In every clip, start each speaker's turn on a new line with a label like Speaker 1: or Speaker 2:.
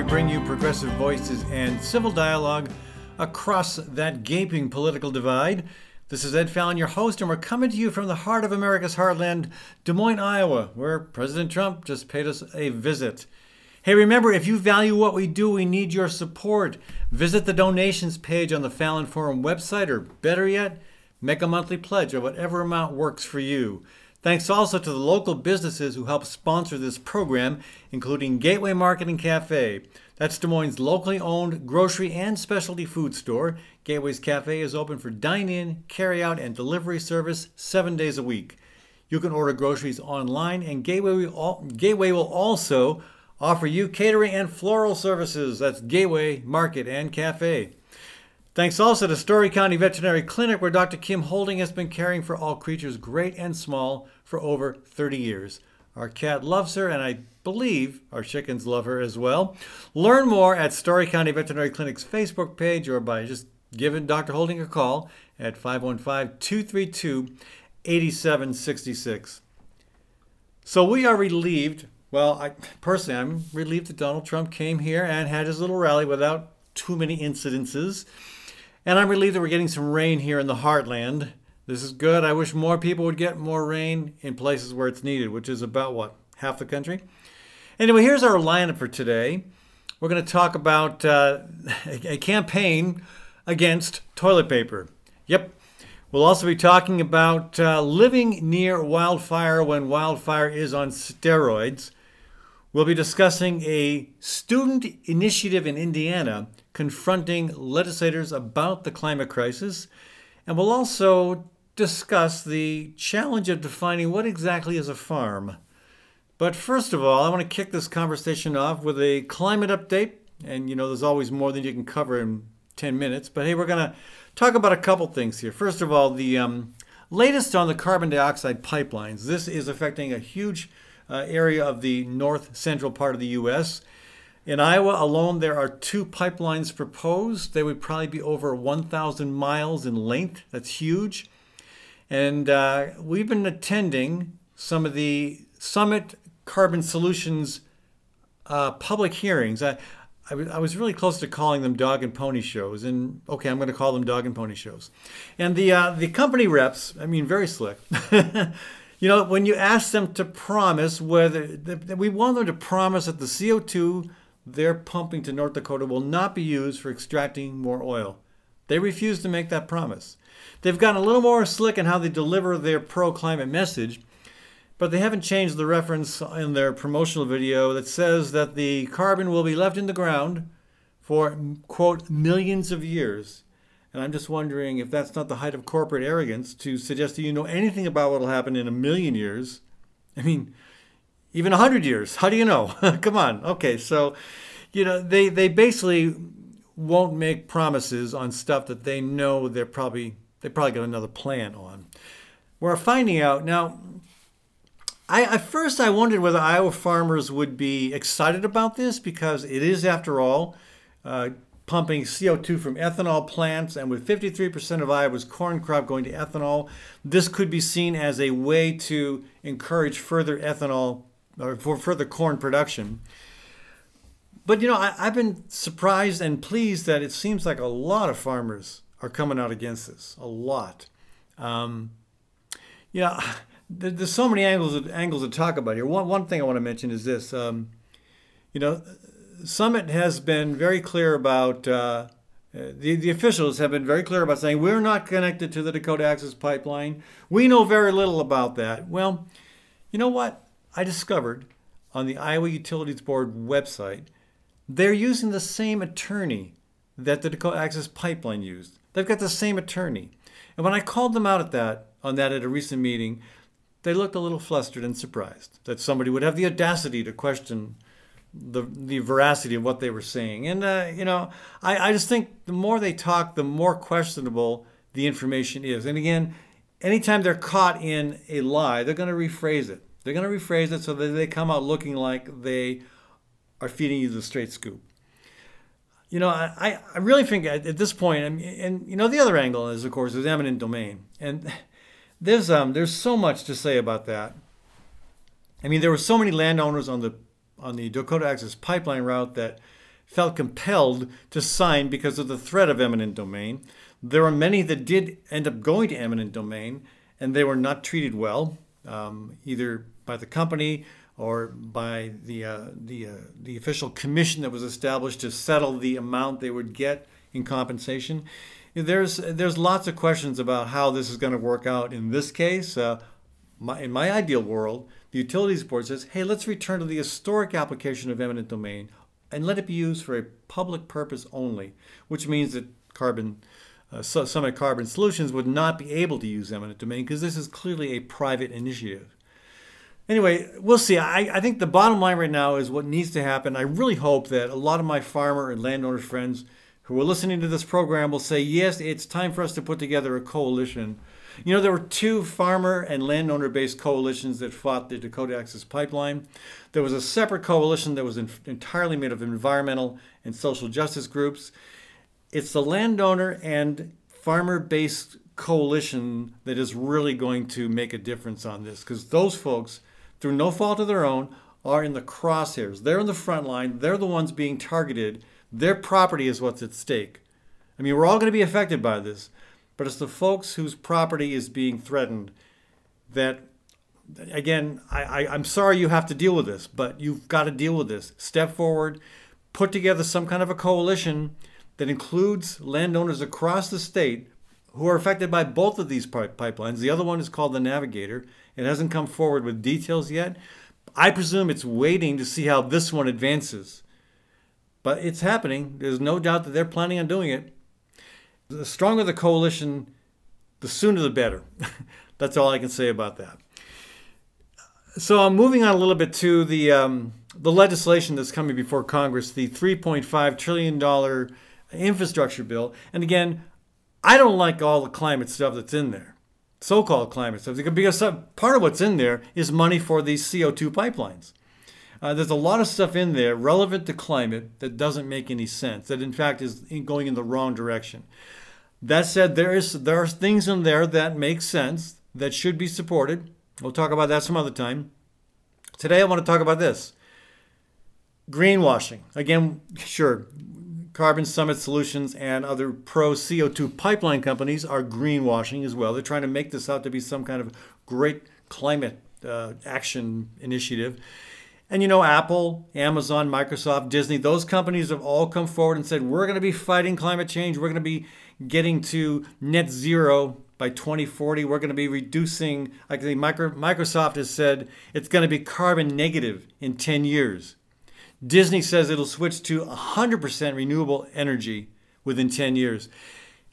Speaker 1: we bring you progressive voices and civil dialogue across that gaping political divide. This is Ed Fallon, your host, and we're coming to you from the heart of America's heartland, Des Moines, Iowa, where President Trump just paid us a visit. Hey, remember, if you value what we do, we need your support. Visit the donations page on the Fallon Forum website, or better yet, make a monthly pledge of whatever amount works for you. Thanks also to the local businesses who help sponsor this program, including Gateway Market and Cafe. That's Des Moines' locally owned grocery and specialty food store. Gateway's Cafe is open for dine in, carry out, and delivery service seven days a week. You can order groceries online, and Gateway Gateway will also offer you catering and floral services. That's Gateway Market and Cafe. Thanks also to Story County Veterinary Clinic, where Dr. Kim Holding has been caring for all creatures great and small for over 30 years. Our cat loves her, and I believe our chickens love her as well. Learn more at Story County Veterinary Clinic's Facebook page or by just giving Dr. Holding a call at 515 232 8766. So we are relieved. Well, I personally, I'm relieved that Donald Trump came here and had his little rally without too many incidences. And I'm relieved that we're getting some rain here in the heartland. This is good. I wish more people would get more rain in places where it's needed, which is about what? Half the country? Anyway, here's our lineup for today. We're going to talk about uh, a campaign against toilet paper. Yep. We'll also be talking about uh, living near wildfire when wildfire is on steroids. We'll be discussing a student initiative in Indiana confronting legislators about the climate crisis. And we'll also discuss the challenge of defining what exactly is a farm. But first of all, I want to kick this conversation off with a climate update. And you know, there's always more than you can cover in 10 minutes. But hey, we're going to talk about a couple things here. First of all, the um, latest on the carbon dioxide pipelines. This is affecting a huge uh, area of the north central part of the U.S. In Iowa alone, there are two pipelines proposed. They would probably be over 1,000 miles in length. That's huge. And uh, we've been attending some of the Summit Carbon Solutions uh, public hearings. I, I, I was really close to calling them dog and pony shows, and okay, I'm going to call them dog and pony shows. And the uh, the company reps, I mean, very slick. you know, when you ask them to promise whether we want them to promise that the CO2 they're pumping to North Dakota will not be used for extracting more oil. They refuse to make that promise. They've gotten a little more slick in how they deliver their pro climate message, but they haven't changed the reference in their promotional video that says that the carbon will be left in the ground for, quote, millions of years. And I'm just wondering if that's not the height of corporate arrogance to suggest that you know anything about what will happen in a million years. I mean, even 100 years. How do you know? Come on. Okay, so, you know, they, they basically won't make promises on stuff that they know they're probably, they probably got another plan on. We're finding out now. I, at first, I wondered whether Iowa farmers would be excited about this because it is, after all, uh, pumping CO2 from ethanol plants, and with 53% of Iowa's corn crop going to ethanol, this could be seen as a way to encourage further ethanol or for further corn production. But you know, I, have been surprised and pleased that it seems like a lot of farmers are coming out against this. A lot. Um, yeah, there, there's so many angles angles to talk about here. One one thing I want to mention is this. Um, you know, Summit has been very clear about. Uh, the, the officials have been very clear about saying we're not connected to the Dakota Access Pipeline. We know very little about that. Well, you know what? I discovered on the Iowa Utilities Board website, they're using the same attorney that the Dakota Access Pipeline used. They've got the same attorney. And when I called them out at that, on that at a recent meeting, they looked a little flustered and surprised that somebody would have the audacity to question the the veracity of what they were saying. And uh, you know, I, I just think the more they talk, the more questionable the information is. And again, anytime they're caught in a lie, they're going to rephrase it. They're going to rephrase it so that they come out looking like they are feeding you the straight scoop. You know, I, I really think at, at this point, and, and you know, the other angle is, of course, is eminent domain. And there's, um, there's so much to say about that. I mean, there were so many landowners on the, on the Dakota Access pipeline route that felt compelled to sign because of the threat of eminent domain. There were many that did end up going to eminent domain, and they were not treated well, um, either by the company or by the uh, the uh, the official commission that was established to settle the amount they would get in compensation. There's there's lots of questions about how this is going to work out in this case. Uh, my, in my ideal world, the utilities board says, "Hey, let's return to the historic application of eminent domain and let it be used for a public purpose only," which means that carbon uh, Summit Carbon Solutions would not be able to use eminent domain because this is clearly a private initiative anyway, we'll see. I, I think the bottom line right now is what needs to happen. I really hope that a lot of my farmer and landowner friends who are listening to this program will say, yes, it's time for us to put together a coalition. You know, there were two farmer and landowner based coalitions that fought the Dakota Access Pipeline. There was a separate coalition that was in, entirely made of environmental and social justice groups. It's the landowner and farmer based coalition that is really going to make a difference on this because those folks through no fault of their own, are in the crosshairs. They're in the front line. They're the ones being targeted. Their property is what's at stake. I mean, we're all going to be affected by this, but it's the folks whose property is being threatened that, again, I, I, I'm sorry you have to deal with this, but you've got to deal with this. Step forward, put together some kind of a coalition that includes landowners across the state who are affected by both of these pipelines. The other one is called the Navigator. It hasn't come forward with details yet. I presume it's waiting to see how this one advances. But it's happening. There's no doubt that they're planning on doing it. The stronger the coalition, the sooner the better. That's all I can say about that. So I'm moving on a little bit to the um, the legislation that's coming before Congress, the 3.5 trillion dollar infrastructure bill. And again, I don't like all the climate stuff that's in there, so called climate stuff, because part of what's in there is money for these CO2 pipelines. Uh, there's a lot of stuff in there relevant to climate that doesn't make any sense, that in fact is going in the wrong direction. That said, there, is, there are things in there that make sense, that should be supported. We'll talk about that some other time. Today, I want to talk about this greenwashing. Again, sure, Carbon Summit Solutions and other pro CO2 pipeline companies are greenwashing as well. They're trying to make this out to be some kind of great climate uh, action initiative. And you know, Apple, Amazon, Microsoft, Disney, those companies have all come forward and said, we're going to be fighting climate change. We're going to be getting to net zero by 2040. We're going to be reducing, like Microsoft has said, it's going to be carbon negative in 10 years. Disney says it'll switch to 100% renewable energy within 10 years.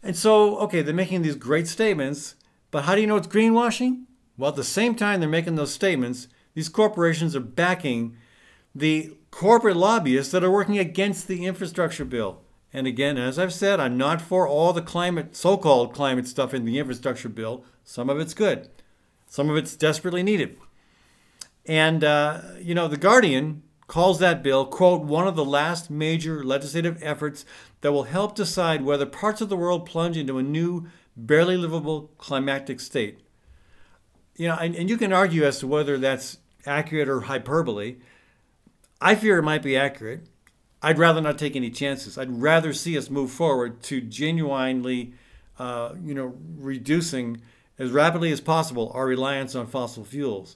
Speaker 1: And so, okay, they're making these great statements, but how do you know it's greenwashing? Well, at the same time they're making those statements, these corporations are backing the corporate lobbyists that are working against the infrastructure bill. And again, as I've said, I'm not for all the climate, so called climate stuff in the infrastructure bill. Some of it's good, some of it's desperately needed. And, uh, you know, The Guardian calls that bill, quote, one of the last major legislative efforts that will help decide whether parts of the world plunge into a new, barely livable climatic state. You know, and, and you can argue as to whether that's accurate or hyperbole. I fear it might be accurate. I'd rather not take any chances. I'd rather see us move forward to genuinely, uh, you know, reducing as rapidly as possible our reliance on fossil fuels.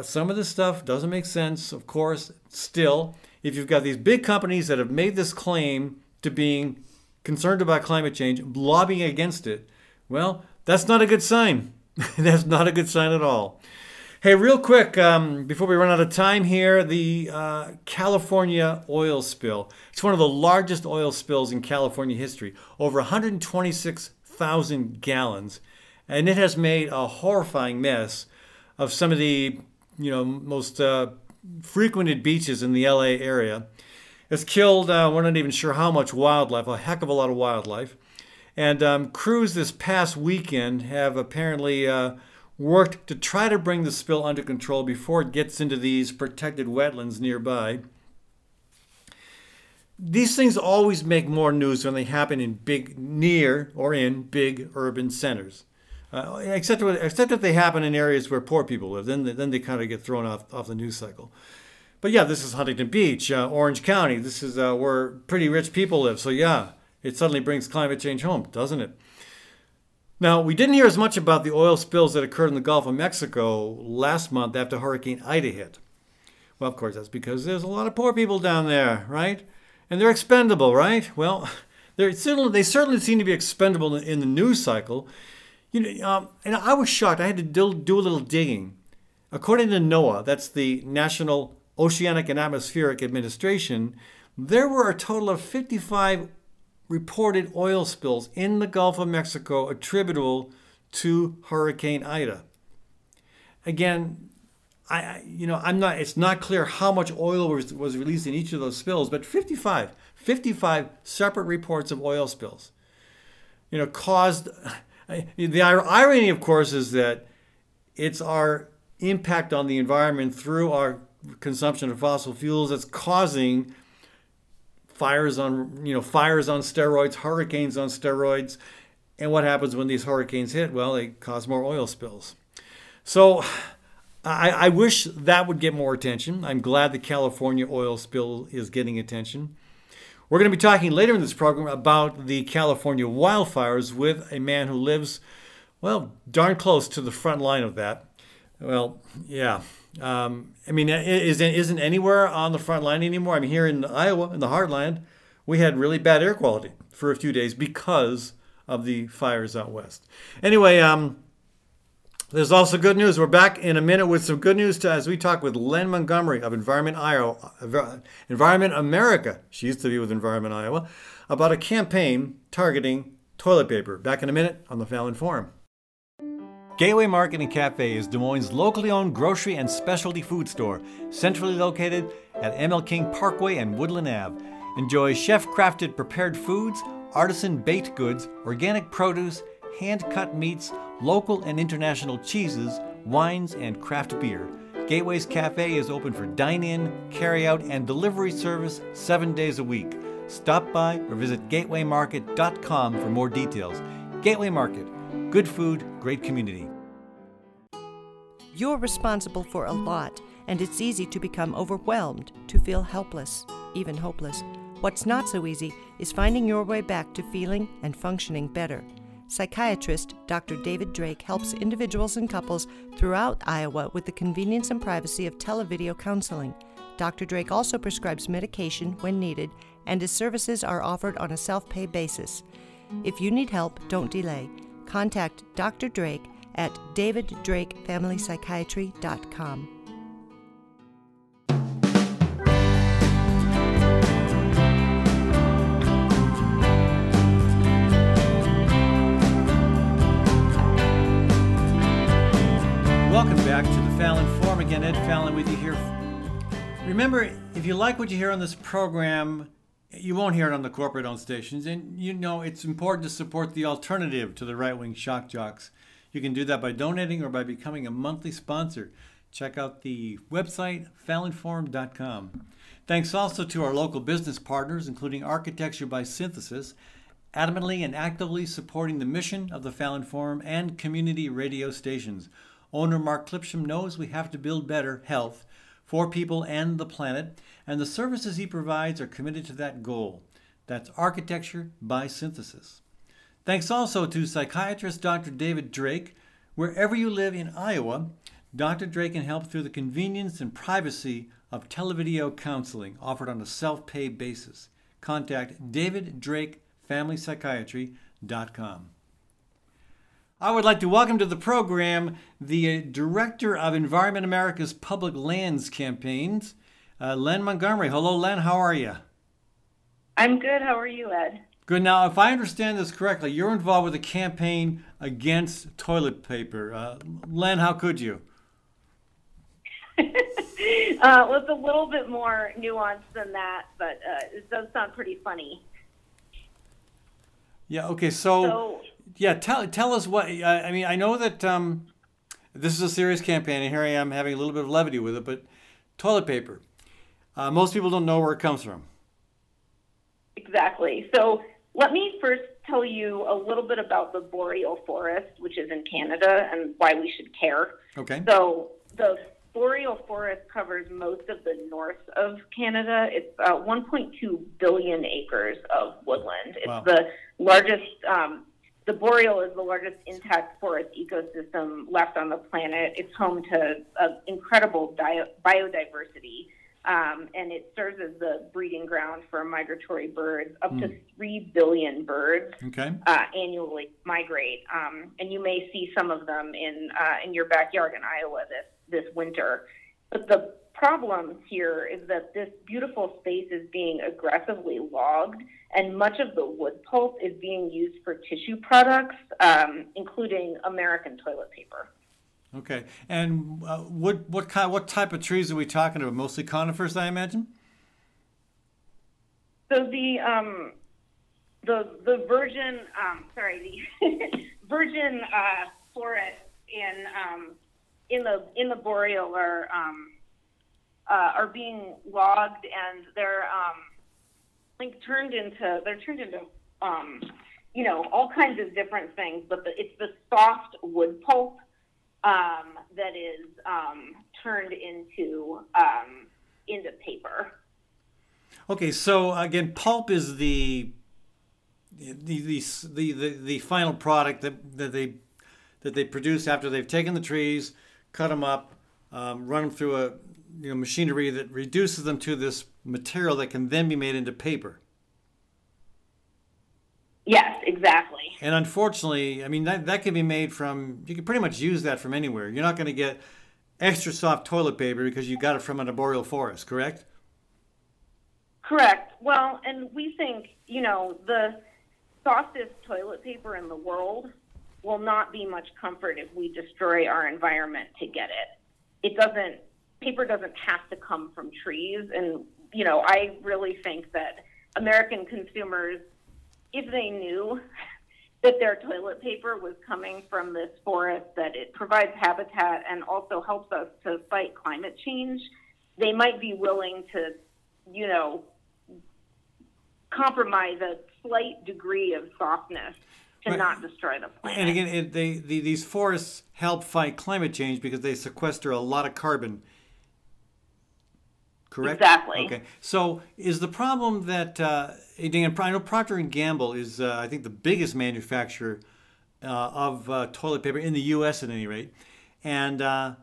Speaker 1: But some of this stuff doesn't make sense, of course, still. If you've got these big companies that have made this claim to being concerned about climate change, lobbying against it, well, that's not a good sign. that's not a good sign at all. Hey, real quick, um, before we run out of time here, the uh, California oil spill. It's one of the largest oil spills in California history, over 126,000 gallons. And it has made a horrifying mess of some of the you know most uh, frequented beaches in the LA area. It's killed, uh, we're not even sure how much wildlife, a heck of a lot of wildlife. And um, crews this past weekend have apparently uh, worked to try to bring the spill under control before it gets into these protected wetlands nearby. These things always make more news when they happen in big, near or in big urban centers. Uh, except except if they happen in areas where poor people live, then they, then they kind of get thrown off off the news cycle. but yeah, this is Huntington Beach, uh, Orange County. This is uh, where pretty rich people live. So yeah, it suddenly brings climate change home, doesn't it? Now, we didn't hear as much about the oil spills that occurred in the Gulf of Mexico last month after Hurricane Ida hit. Well, of course, that's because there's a lot of poor people down there, right? And they're expendable, right? Well, they're they certainly seem to be expendable in the news cycle. You know, um, and I was shocked. I had to do, do a little digging. According to NOAA, that's the National Oceanic and Atmospheric Administration, there were a total of 55 reported oil spills in the Gulf of Mexico attributable to Hurricane Ida. Again, I, you know, I'm not. It's not clear how much oil was, was released in each of those spills, but 55, 55 separate reports of oil spills. You know, caused. The irony, of course, is that it's our impact on the environment through our consumption of fossil fuels that's causing fires on you know fires on steroids, hurricanes on steroids, and what happens when these hurricanes hit? Well, they cause more oil spills. So. I, I wish that would get more attention. I'm glad the California oil spill is getting attention. We're going to be talking later in this program about the California wildfires with a man who lives, well, darn close to the front line of that. Well, yeah. Um, I mean, is, isn't anywhere on the front line anymore? I mean, here in Iowa, in the heartland, we had really bad air quality for a few days because of the fires out west. Anyway, um, there's also good news. We're back in a minute with some good news to, as we talk with Len Montgomery of Environment Iowa, Environment America. She used to be with Environment Iowa about a campaign targeting toilet paper. Back in a minute on the Fallon Forum. Gateway Market and Cafe is Des Moines' locally owned grocery and specialty food store, centrally located at ML King Parkway and Woodland Ave. Enjoy chef crafted prepared foods, artisan baked goods, organic produce, hand cut meats, local and international cheeses, wines, and craft beer. Gateway's Cafe is open for dine in, carry out, and delivery service seven days a week. Stop by or visit gatewaymarket.com for more details. Gateway Market, good food, great community.
Speaker 2: You're responsible for a lot, and it's easy to become overwhelmed, to feel helpless, even hopeless. What's not so easy is finding your way back to feeling and functioning better. Psychiatrist Dr. David Drake helps individuals and couples throughout Iowa with the convenience and privacy of televideo counseling. Dr. Drake also prescribes medication when needed, and his services are offered on a self pay basis. If you need help, don't delay. Contact Dr. Drake at daviddrakefamilypsychiatry.com.
Speaker 1: Welcome back to the Fallon Forum again. Ed Fallon with you here. Remember, if you like what you hear on this program, you won't hear it on the corporate owned stations. And you know it's important to support the alternative to the right wing shock jocks. You can do that by donating or by becoming a monthly sponsor. Check out the website, fallonforum.com. Thanks also to our local business partners, including Architecture by Synthesis, adamantly and actively supporting the mission of the Fallon Forum and community radio stations. Owner Mark Clipsham knows we have to build better health for people and the planet, and the services he provides are committed to that goal. That's architecture by synthesis. Thanks also to psychiatrist Dr. David Drake. Wherever you live in Iowa, Dr. Drake can help through the convenience and privacy of televideo counseling offered on a self pay basis. Contact David Drake FamilyPsychiatry.com. I would like to welcome to the program the Director of Environment America's Public Lands Campaigns, uh, Len Montgomery. Hello, Len. How are you?
Speaker 3: I'm good. How are you, Ed?
Speaker 1: Good. Now, if I understand this correctly, you're involved with a campaign against toilet paper. Uh, Len, how could you?
Speaker 3: uh, well, it's a little bit more nuanced than that, but uh, it does sound pretty funny.
Speaker 1: Yeah. Okay. So, so yeah, tell tell us what. I mean, I know that um, this is a serious campaign, and here I am having a little bit of levity with it. But toilet paper, uh, most people don't know where it comes from.
Speaker 3: Exactly. So let me first tell you a little bit about the boreal forest, which is in Canada, and why we should care.
Speaker 1: Okay.
Speaker 3: So the boreal forest covers most of the north of Canada. It's uh, 1.2 billion acres of woodland. It's
Speaker 1: Wow.
Speaker 3: the largest. Um, the boreal is the largest intact forest ecosystem left on the planet. It's home to uh, incredible di- biodiversity, um, and it serves as the breeding ground for migratory birds. Up to three billion birds
Speaker 1: Okay.
Speaker 3: uh, annually migrate, um, and you may see some of them in uh, in your backyard in Iowa this this winter. But the problem here is that this beautiful space is being aggressively logged, and much of the wood pulp is being used for tissue products, um, including American toilet paper.
Speaker 1: Okay. And uh, what what kind what type of trees are we talking about? Mostly conifers, I imagine.
Speaker 3: So the um, the the virgin um, sorry the virgin uh, forests in um, in the in the boreal are um, uh, are being logged and they're um, like turned into they're turned into um, you know all kinds of different things, but the, it's the soft wood pulp um, that is um, turned into um, into paper.
Speaker 1: Okay. So again, pulp is the the the the, the, final product that, that they that they produce after they've taken the trees, cut them up, um, run them through a you know, machinery that reduces them to this material that can then be made into paper.
Speaker 3: Yes, exactly.
Speaker 1: And unfortunately, I mean that that can be made from you can pretty much use that from anywhere. You're not going to get extra soft toilet paper because you got it from an arboreal forest, correct?
Speaker 3: Correct. Well, and we think, you know, the softest toilet paper in the world will not be much comfort if we destroy our environment to get it. It doesn't, paper doesn't have to come from trees. And, you know, I really think that American consumers, if they knew that their toilet paper was coming from this forest, that it provides habitat and also helps us to fight climate change, they might be willing to, you know, compromise a slight degree of softness to
Speaker 1: Right.
Speaker 3: not destroy the planet.
Speaker 1: And again, it, they, the, these forests help fight climate change because they sequester a lot of carbon. Correct.
Speaker 3: Exactly.
Speaker 1: Okay. So is the problem that uh, I know Procter and Gamble is, uh, I think, the biggest manufacturer uh, of uh, toilet paper in the U.S. at any rate, and uh,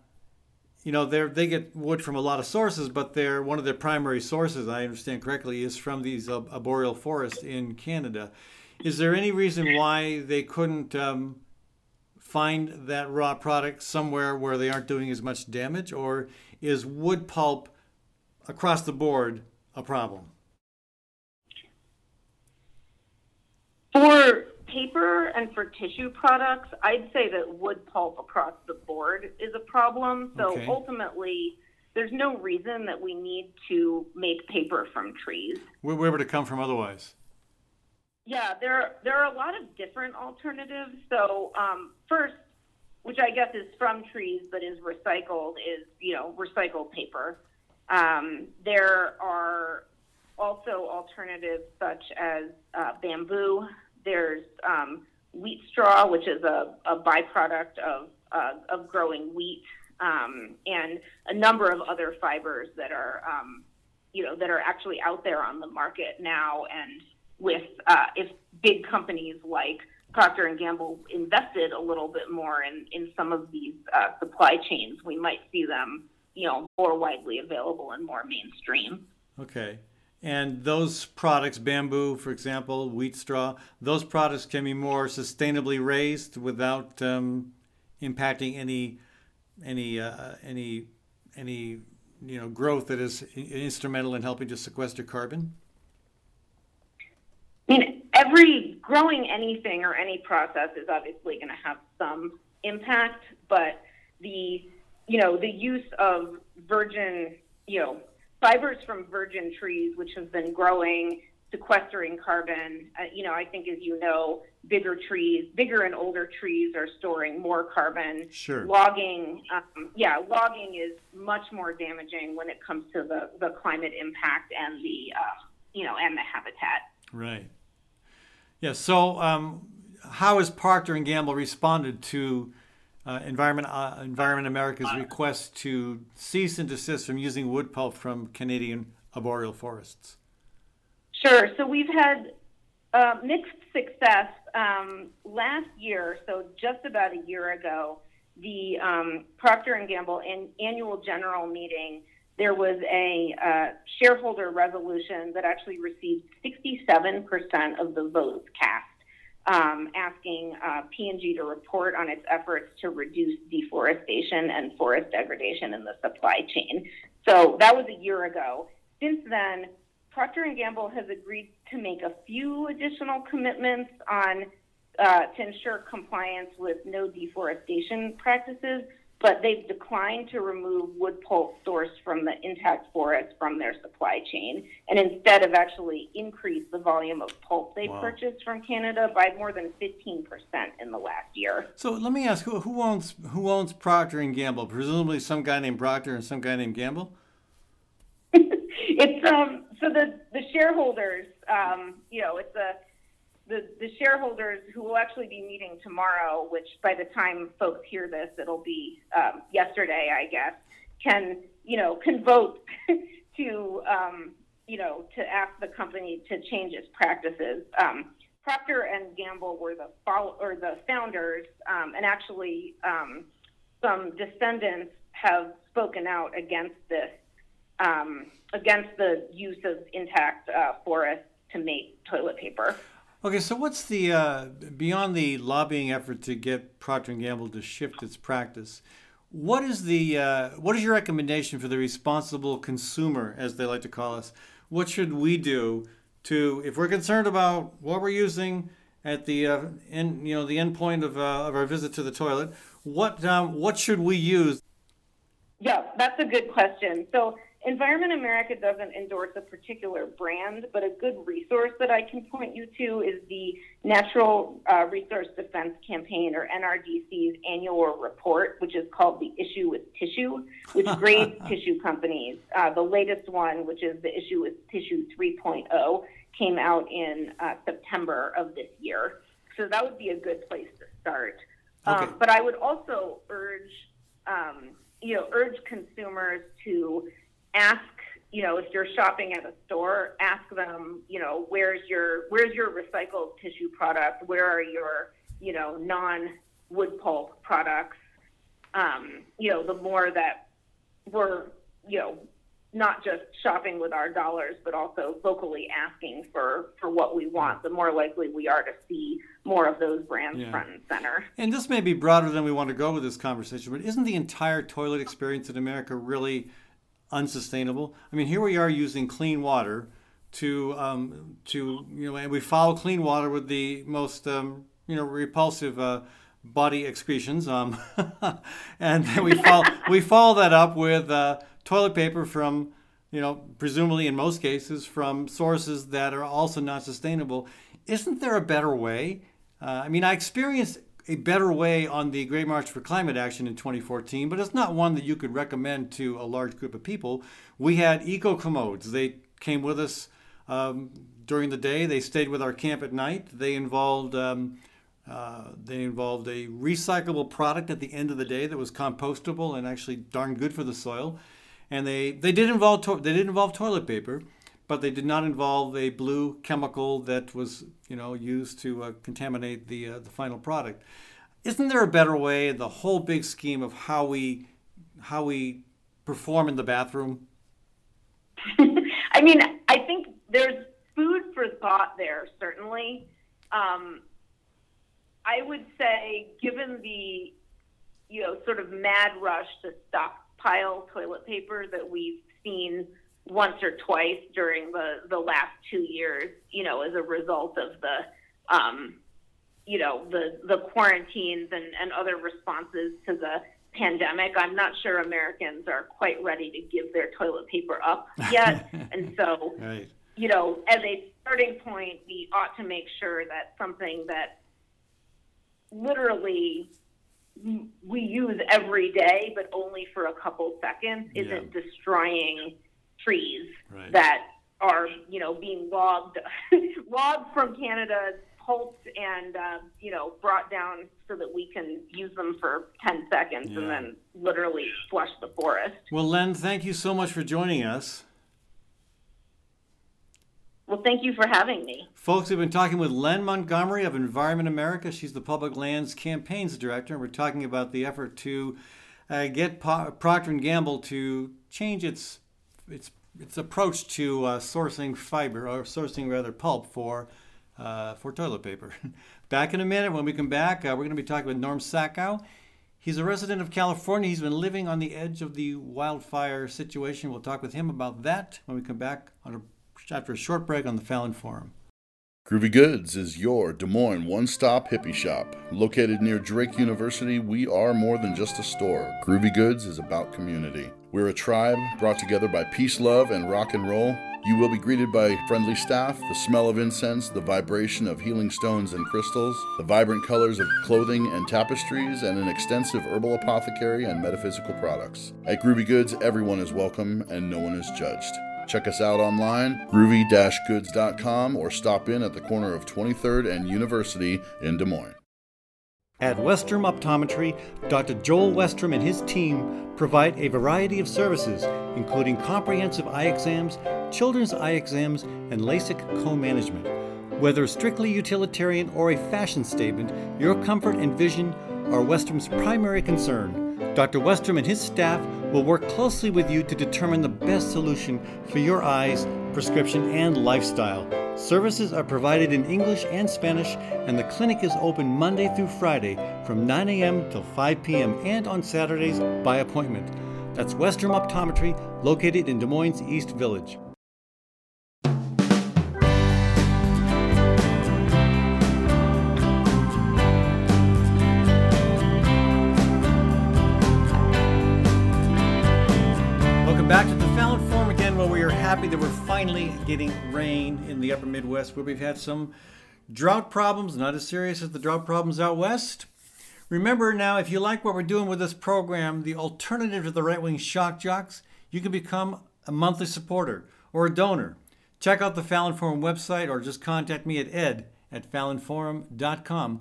Speaker 1: you know they they get wood from a lot of sources, but they're one of their primary sources, I understand correctly, is from these uh, arboreal forests in Canada. Is there any reason why they couldn't um, find that raw product somewhere where they aren't doing as much damage, or is wood pulp across the board a problem?
Speaker 3: For paper and for tissue products, I'd say that wood pulp across the board is a problem. So
Speaker 1: Okay.
Speaker 3: ultimately, there's no reason that we need to make paper from trees.
Speaker 1: Where, where would it come from otherwise?
Speaker 3: Yeah, there there are a lot of different alternatives. So um, first, which I guess is from trees but is recycled, is you know recycled paper. Um, there are also alternatives such as uh, bamboo. There's um, wheat straw, which is a, a byproduct of uh, of growing wheat, um, and a number of other fibers that are um, you know that are actually out there on the market now and with uh, if big companies like Procter and Gamble invested a little bit more in, in some of these uh, supply chains, we might see them, you know, more widely available and more mainstream.
Speaker 1: Okay. And those products, bamboo, for example, wheat straw, those products can be more sustainably raised without um, impacting any any uh, any any you know growth that is instrumental in helping to sequester carbon.
Speaker 3: I mean, every growing anything or any process is obviously going to have some impact, but the you know the use of virgin you know fibers from virgin trees, which have been growing, sequestering carbon. Uh, you know, I think as you know, bigger trees, bigger and older trees are storing more carbon.
Speaker 1: Sure.
Speaker 3: Logging, um, yeah, logging is much more damaging when it comes to the, the climate impact and the uh, you know and the habitat.
Speaker 1: Right. Yeah. So, um, how has Procter and Gamble responded to uh, Environment uh, Environment America's request to cease and desist from using wood pulp from Canadian arboreal forests?
Speaker 3: Sure. So we've had uh, mixed success. Um, last year, so just about a year ago, the um, Procter and Gamble an- annual general meeting, there was a uh, shareholder resolution that actually received 67% of the votes cast, um, asking uh, P&G to report on its efforts to reduce deforestation and forest degradation in the supply chain. So that was a year ago. Since then, Procter and Gamble has agreed to make a few additional commitments on uh, to ensure compliance with no deforestation practices, but they've declined to remove wood pulp sourced from the intact forest from their supply chain, and instead have actually increased the volume of pulp they
Speaker 1: Wow.
Speaker 3: purchased from Canada by more than 15% in the last year.
Speaker 1: So let me ask who, who owns who owns Procter and Gamble? Presumably some guy named Procter and some guy named Gamble.
Speaker 3: it's um so the the shareholders um you know it's a the the shareholders who will actually be meeting tomorrow which by the time folks hear this it'll be um, yesterday i guess can you know can vote to um you know to ask the company to change its practices um procter and gamble were the follow or the founders um, and actually um, some descendants have spoken out against this um, against the use of intact uh, forests to make toilet paper.
Speaker 1: Okay, so what's the uh, beyond the lobbying effort to get Procter and Gamble to shift its practice? What is the uh, what is your recommendation for the responsible consumer, as they like to call us? What should we do to, if we're concerned about what we're using at the uh, end, you know, the end point of, uh, of our visit to the toilet? What um, what should we use?
Speaker 3: Yeah, that's a good question. So, Environment America doesn't endorse a particular brand, but a good resource that I can point you to is the Natural uh, Resource Defense Campaign, or NRDC's annual report, which is called The Issue with Tissue, which grades tissue companies. Uh, the latest one, which is The Issue with Tissue 3.0, came out in uh, September of this year. So, that would be a good place to start.
Speaker 1: Okay.
Speaker 3: Um, but I would also urge um, you know, urge consumers to ask, you know, if you're shopping at a store, ask them, you know, where's your where's your recycled tissue product? Where are your, you know, non wood pulp products? Um, you know, the more that we're, you know, not just shopping with our dollars, but also vocally asking for for what we want, the more likely we are to see more of those brands
Speaker 1: Yeah.
Speaker 3: front and center.
Speaker 1: And this may be broader than we want to go with this conversation, but isn't the entire toilet experience in America really unsustainable? I mean, here we are using clean water to um, to you know, and we follow clean water with the most um, you know repulsive uh, body excretions, um, and then we follow we follow that up with uh, toilet paper from you know presumably in most cases from sources that are also not sustainable. Isn't there a better way? Uh, I mean, I experienced a better way on the Great March for Climate Action in 2014, but it's not one that you could recommend to a large group of people. We had eco commodes. They came with us um, during the day. They stayed with our camp at night. They involved um, uh, they involved a recyclable product at the end of the day that was compostable and actually darn good for the soil. And they, they did involve to- they did involve toilet paper, but they did not involve a blue chemical that was you know used to uh, contaminate the uh, the final product. Isn't there a better way the whole big scheme of how we how we perform in the bathroom?
Speaker 3: I mean, I think there's food for thought there, certainly. Um, I would say, given the, you know, sort of mad rush to stockpile toilet paper that we've seen once or twice during the, the last two years, you know, as a result of the, um, you know, the, the quarantines and, and other responses to the pandemic. I'm not sure Americans are quite ready to give their toilet paper up yet. and so,
Speaker 1: Right.
Speaker 3: you know, as a starting point, we ought to make sure that something that literally we use every day, but only for a couple seconds, isn't destroying trees
Speaker 1: Right.
Speaker 3: that are, you know, being logged logged from Canada, pulped and uh, you know brought down so that we can use them for 10 seconds
Speaker 1: Yeah.
Speaker 3: and then literally flush the forest.
Speaker 1: Well, Len, thank you so much for joining us.
Speaker 3: Well, thank you for having me.
Speaker 1: Folks, we've been talking with Len Montgomery of Environment America. She's the Public Lands Campaigns Director. and We're talking about the effort to uh, get Po- Procter & Gamble to change its its its approach to uh, sourcing fiber or sourcing rather pulp for uh, for toilet paper. back in a minute. When we come back, uh, we're going to be talking with Norm Sakow. He's a resident of California. He's been living on the edge of the wildfire situation. We'll talk with him about that when we come back a, after a short break on the Fallon Forum.
Speaker 4: Groovy Goods is your Des Moines one stop hippie shop. Located near Drake University, we are more than just a store. Groovy Goods is about community. We're a tribe brought together by peace, love, and rock and roll. You will be greeted by friendly staff, the smell of incense, the vibration of healing stones and crystals, the vibrant colors of clothing and tapestries, and an extensive herbal apothecary and metaphysical products. At Groovy Goods, everyone is welcome and no one is judged. Check us out online, groovy-goods.com, or stop in at the corner of 23rd and University in Des Moines.
Speaker 1: At Westrom Optometry, Dr. Joel Westrom and his team provide a variety of services, including comprehensive eye exams, children's eye exams, and LASIK co management. Whether strictly utilitarian or a fashion statement, your comfort and vision are Westrom's primary concern. Dr. Westrom and his staff will work closely with you to determine the best solution for your eyes, prescription, and lifestyle. Services are provided in English and Spanish, and the clinic is open Monday through Friday from 9 a.m. till 5 p.m. and on Saturdays by appointment. That's Westrom Optometry, located in Des Moines East Village. Welcome back to happy that we're finally getting rain in the upper Midwest, where we've had some drought problems, not as serious as the drought problems out west. Remember now, if you like what we're doing with this program, the alternative to the right wing shock jocks, you can become a monthly supporter or a donor. Check out the Fallon Forum website or just contact me at ed at fallonforum.com.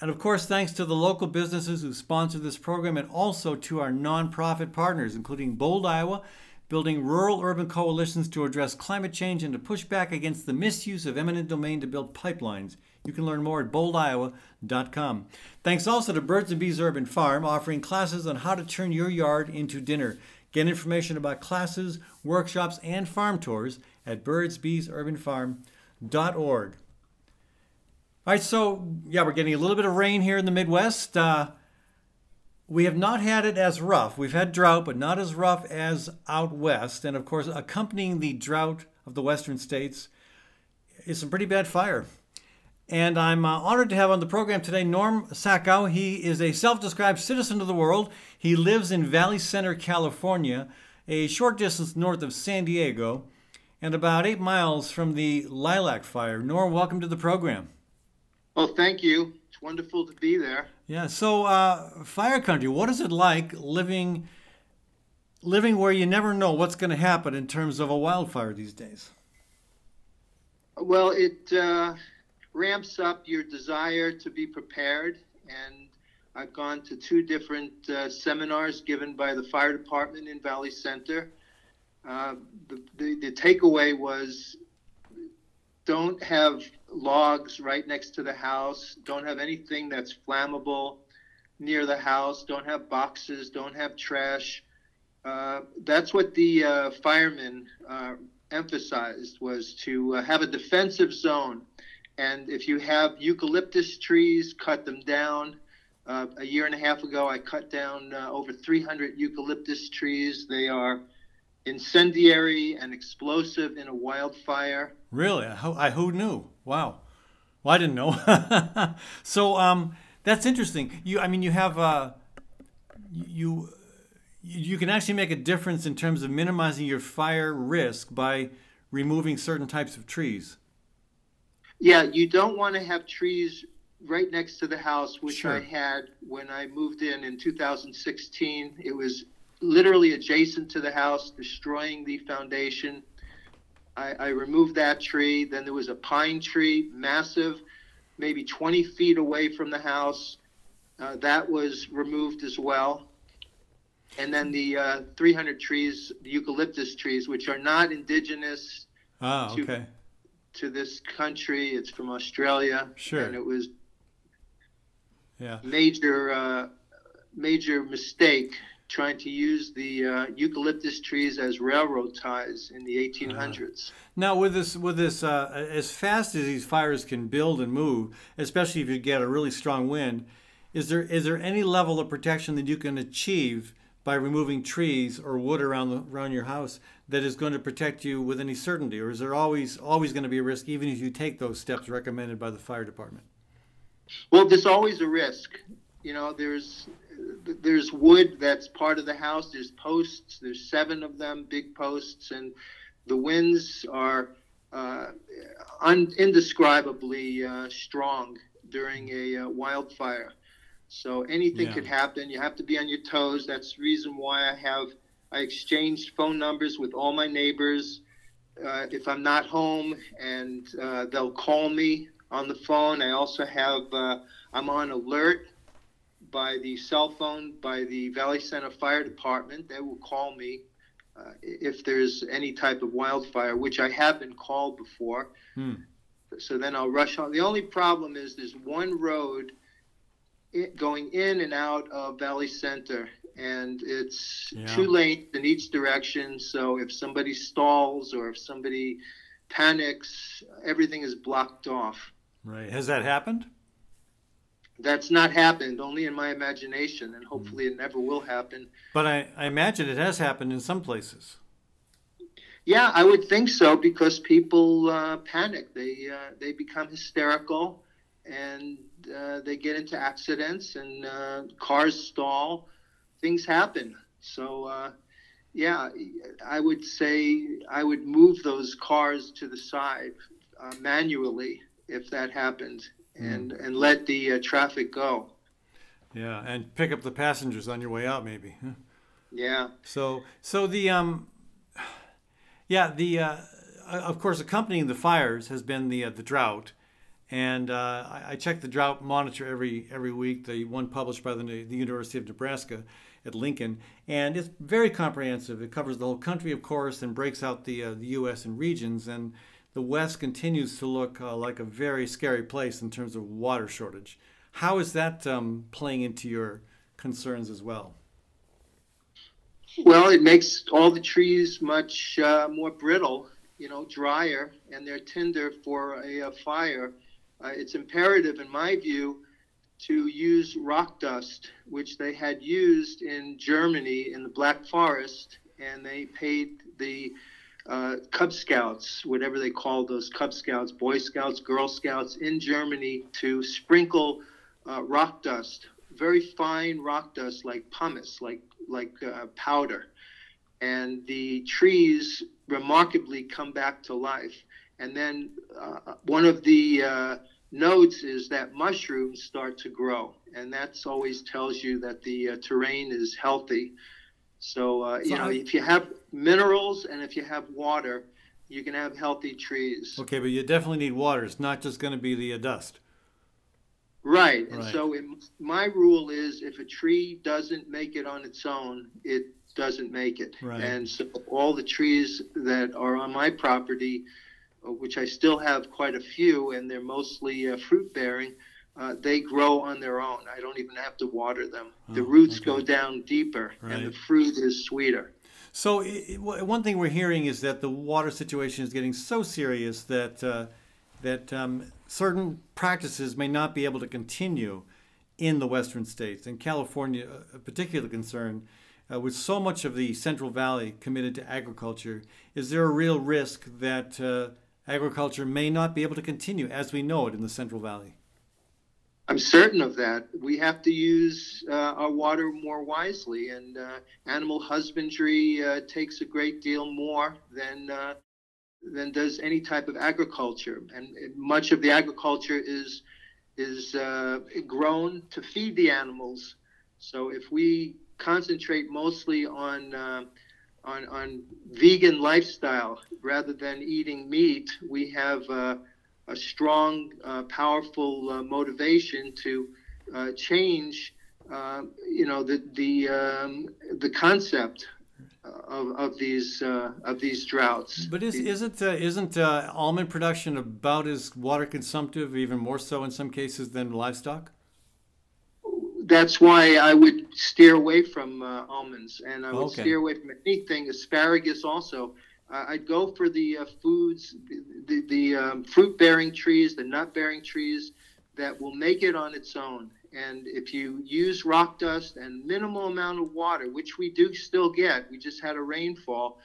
Speaker 1: And of course, thanks to the local businesses who sponsor this program and also to our nonprofit partners, including Bold, Iowa, building rural urban coalitions to address climate change and to push back against the misuse of eminent domain to build pipelines. You can learn more at boldiowa.com. Thanks also to Birds and Bees Urban Farm, offering classes on how to turn your yard into dinner. Get information about classes, workshops, and farm tours at birdsbeesurbanfarm.org. All right, so yeah, we're getting a little bit of rain here in the Midwest. Uh, we have not had it as rough. We've had drought, but not as rough as out west. And of course, accompanying the drought of the western states is some pretty bad fire. And I'm uh, honored to have on the program today Norm Sakow. He is a self described citizen of the world. He lives in Valley Center, California, a short distance north of San Diego, and about eight miles from the Lilac Fire. Norm, welcome to the program.
Speaker 5: Well, thank you. Wonderful to be there.
Speaker 1: Yeah. So, uh, fire country. What is it like living living where you never know what's going to happen in terms of a wildfire these days?
Speaker 5: Well, it uh, ramps up your desire to be prepared, and I've gone to two different uh, seminars given by the fire department in Valley Center. Uh, the, the, the takeaway was don't have logs right next to the house, don't have anything that's flammable near the house, don't have boxes, don't have trash. Uh, that's what the uh, firemen uh, emphasized was to uh, have a defensive zone. And if you have eucalyptus trees, cut them down. Uh, a year and a half ago, I cut down uh, over 300 eucalyptus trees. They are incendiary and explosive in a wildfire.
Speaker 1: Really? I, I who knew? Wow. Well, I didn't know. so um, that's interesting. You, I mean, you have uh, you you can actually make a difference in terms of minimizing your fire risk by removing certain types of trees.
Speaker 5: Yeah, you don't want to have trees right next to the house, which
Speaker 1: Sure.
Speaker 5: I had when I moved in in 2016. It was literally adjacent to the house, destroying the foundation. I, I removed that tree. Then there was a pine tree, massive. maybe 20 feet away from the house. Uh, that was removed as well. And then the uh, 300 trees, the eucalyptus trees, which are not indigenous
Speaker 1: Ah,
Speaker 5: to-
Speaker 1: okay.
Speaker 5: to this country. It's from Australia.
Speaker 1: Sure.
Speaker 5: And it was
Speaker 1: Yeah.
Speaker 5: major uh, major mistake trying to use the uh, eucalyptus trees as railroad ties in the 1800s.
Speaker 1: Now, with this, with this, uh, as fast as these fires can build and move, especially if you get a really strong wind, is there is there any level of protection that you can achieve by removing trees or wood around the, around your house that is going to protect you with any certainty, or is there always always going to be a risk, even if you take those steps recommended by the fire department?
Speaker 5: Well, there's always a risk. You know, there's there's wood that's part of the house. There's posts. There's seven of them, big posts, and the winds are uh, un- indescribably uh, strong during a uh, wildfire. So anything
Speaker 1: Yeah.
Speaker 5: could happen. You have to be on your toes. That's the reason why I have I exchanged phone numbers with all my neighbors. Uh, if I'm not home, and uh, they'll call me on the phone. I also have uh, I'm on alert by the cell phone by the Valley Center Fire Department. They will call me uh, if there's any type of wildfire, which I have been called before.
Speaker 1: Hmm.
Speaker 5: So then I'll rush on. The only problem is there's one road going in and out of Valley Center, and it's
Speaker 1: Yeah.
Speaker 5: two lanes in each direction. So if somebody stalls or if somebody panics, everything is blocked off.
Speaker 1: Right? Has that happened?
Speaker 5: That's not happened, only in my imagination, and hopefully it never will happen.
Speaker 1: But I, I imagine it has happened in some places.
Speaker 5: Yeah, I would think so because people uh, panic. They uh, they become hysterical, and uh, they get into accidents, and uh, cars stall. Things happen. So, uh, yeah, I would say I would move those cars to the side uh, manually if that happened, and and let the uh, traffic go.
Speaker 1: Yeah, and pick up the passengers on your way out, maybe. huh?
Speaker 5: Yeah.
Speaker 1: So, so the um, yeah, the uh, of course accompanying the fires has been the uh, the drought, and uh, I, I check the drought monitor every every week, the one published by the the University of Nebraska at Lincoln, and it's very comprehensive. It covers the whole country, of course, and breaks out the uh, the U.S. and regions, and the West continues to look uh, like a very scary place in terms of water shortage. How is that um, playing into your concerns as well?
Speaker 5: Well, it makes all the trees much uh, more brittle, you know, drier, and they're tinder for a, a fire. Uh, it's imperative, in my view, to use rock dust, which they had used in Germany in the Black Forest, and they paid the uh, Cub Scouts, whatever they called those Cub Scouts, Boy Scouts, Girl Scouts in Germany, to sprinkle uh, rock dust, very fine rock dust, like pumice, like like uh, powder, and the trees remarkably come back to life. And then uh, one of the uh, notes is that mushrooms start to grow, and that's always tells you that the uh, terrain is healthy. So, uh, you
Speaker 1: So
Speaker 5: know,
Speaker 1: I-
Speaker 5: if you have minerals and if you have water, you can have healthy trees.
Speaker 1: Okay, but you definitely need water. It's not just going to be the uh, dust.
Speaker 5: Right. And
Speaker 1: Right.
Speaker 5: so in, my rule is if a tree doesn't make it on its own, it doesn't make it.
Speaker 1: Right.
Speaker 5: And so all the trees that are on my property, uh, which I still have quite a few, and they're mostly uh, fruit bearing, uh, they grow on their own. I don't even have to water them. the
Speaker 1: Oh,
Speaker 5: roots
Speaker 1: okay.
Speaker 5: go down deeper,
Speaker 1: Right.
Speaker 5: and the fruit is sweeter.
Speaker 1: So i i- one thing we're hearing is that the water situation is getting so serious that uh, that um, certain practices may not be able to continue in the western states. And California, a particular concern, uh, with so much of the Central Valley committed to agriculture, is there a real risk that uh, agriculture may not be able to continue as we know it in the Central Valley?
Speaker 5: I'm certain of that. We have to use uh, our water more wisely, and uh, animal husbandry uh, takes a great deal more than uh, than does any type of agriculture. And much of the agriculture is is uh, grown to feed the animals. So if we concentrate mostly on uh, on, on vegan lifestyle rather than eating meat, we have a strong, uh, powerful uh, motivation to uh, change, uh, you know, the the um, the concept of, of these uh, of these droughts.
Speaker 1: But is, isn't uh, isn't uh, almond production about as water consumptive, even more so in some cases than livestock?
Speaker 5: That's why I would steer away from uh, almonds, and I would
Speaker 1: Okay.
Speaker 5: steer away from anything asparagus. Also, uh, I'd go for the uh, foods, the the um, fruit bearing trees, the nut bearing trees that will make it on its own. And if you use rock dust and minimal amount of water, which we do still get, we just had a rainfall,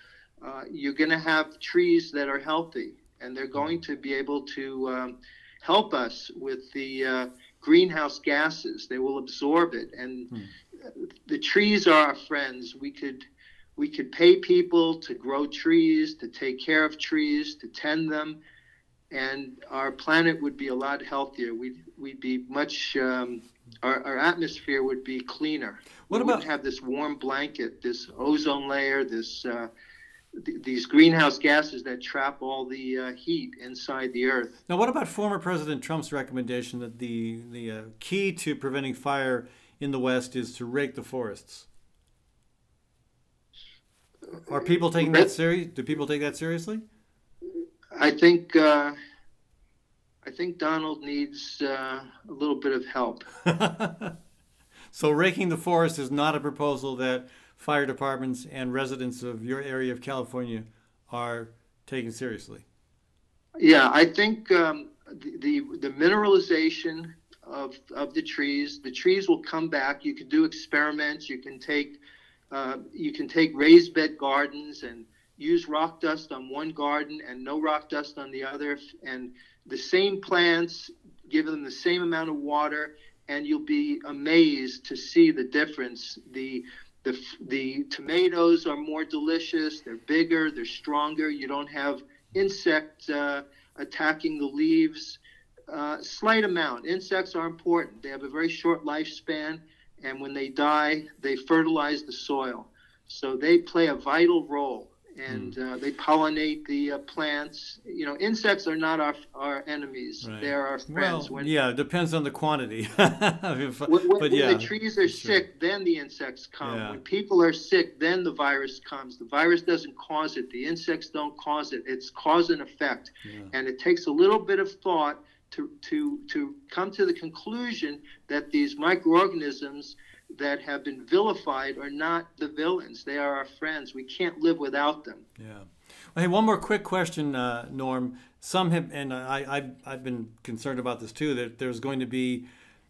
Speaker 5: uh, you're going to have trees that are healthy, and they're going to be able to um, help us with the uh, greenhouse gases. They will absorb it, and the trees are our friends. We could we could pay people to grow trees, to take care of trees, to tend them, and our planet would be a lot healthier. We'd we'd be much. Um, our, our atmosphere would be cleaner.
Speaker 1: What
Speaker 5: we
Speaker 1: about-
Speaker 5: have this warm blanket, this ozone layer, this uh, th- these greenhouse gases that trap all the uh, heat inside the earth.
Speaker 1: Now, what about former President Trump's recommendation that the the uh, key to preventing fire in the West is to rake the forests? Are people taking that serious? Do people take that seriously?
Speaker 5: I think uh, I think Donald needs uh, a little bit of help.
Speaker 1: so, raking the forest is not a proposal that fire departments and residents of your area of California are taking seriously.
Speaker 5: Yeah, I think um, the, the the mineralization of of the trees, the trees will come back. You can do experiments. You can take uh, you can take raised bed gardens and use rock dust on one garden and no rock dust on the other, and the same plants, give them the same amount of water, and you'll be amazed to see the difference. The the, the tomatoes are more delicious. They're bigger. They're stronger. You don't have insect uh, attacking the leaves. Uh, slight amount. Insects are important. They have a very short lifespan, and when they die, they fertilize the soil. So they play a vital role, and uh, they pollinate the uh, plants. You know, insects are not our our enemies.
Speaker 1: Right.
Speaker 5: They're our friends.
Speaker 1: Well,
Speaker 5: when,
Speaker 1: yeah, it depends on the quantity. If-
Speaker 5: when, when-
Speaker 1: but
Speaker 5: when the trees are
Speaker 1: sure.
Speaker 5: sick, then the insects come.
Speaker 1: Yeah.
Speaker 5: When people are sick, then the virus comes. The virus doesn't cause it. The insects don't cause it. It's cause and effect. And it takes a little bit of thought to, to, to come to the conclusion that these microorganisms that have been vilified are not the villains. They are our friends. We can't live without them.
Speaker 1: Yeah. Well, hey, one more quick question, uh, Norm. Some have, and I, I've, I've been concerned about this too, that there's going to be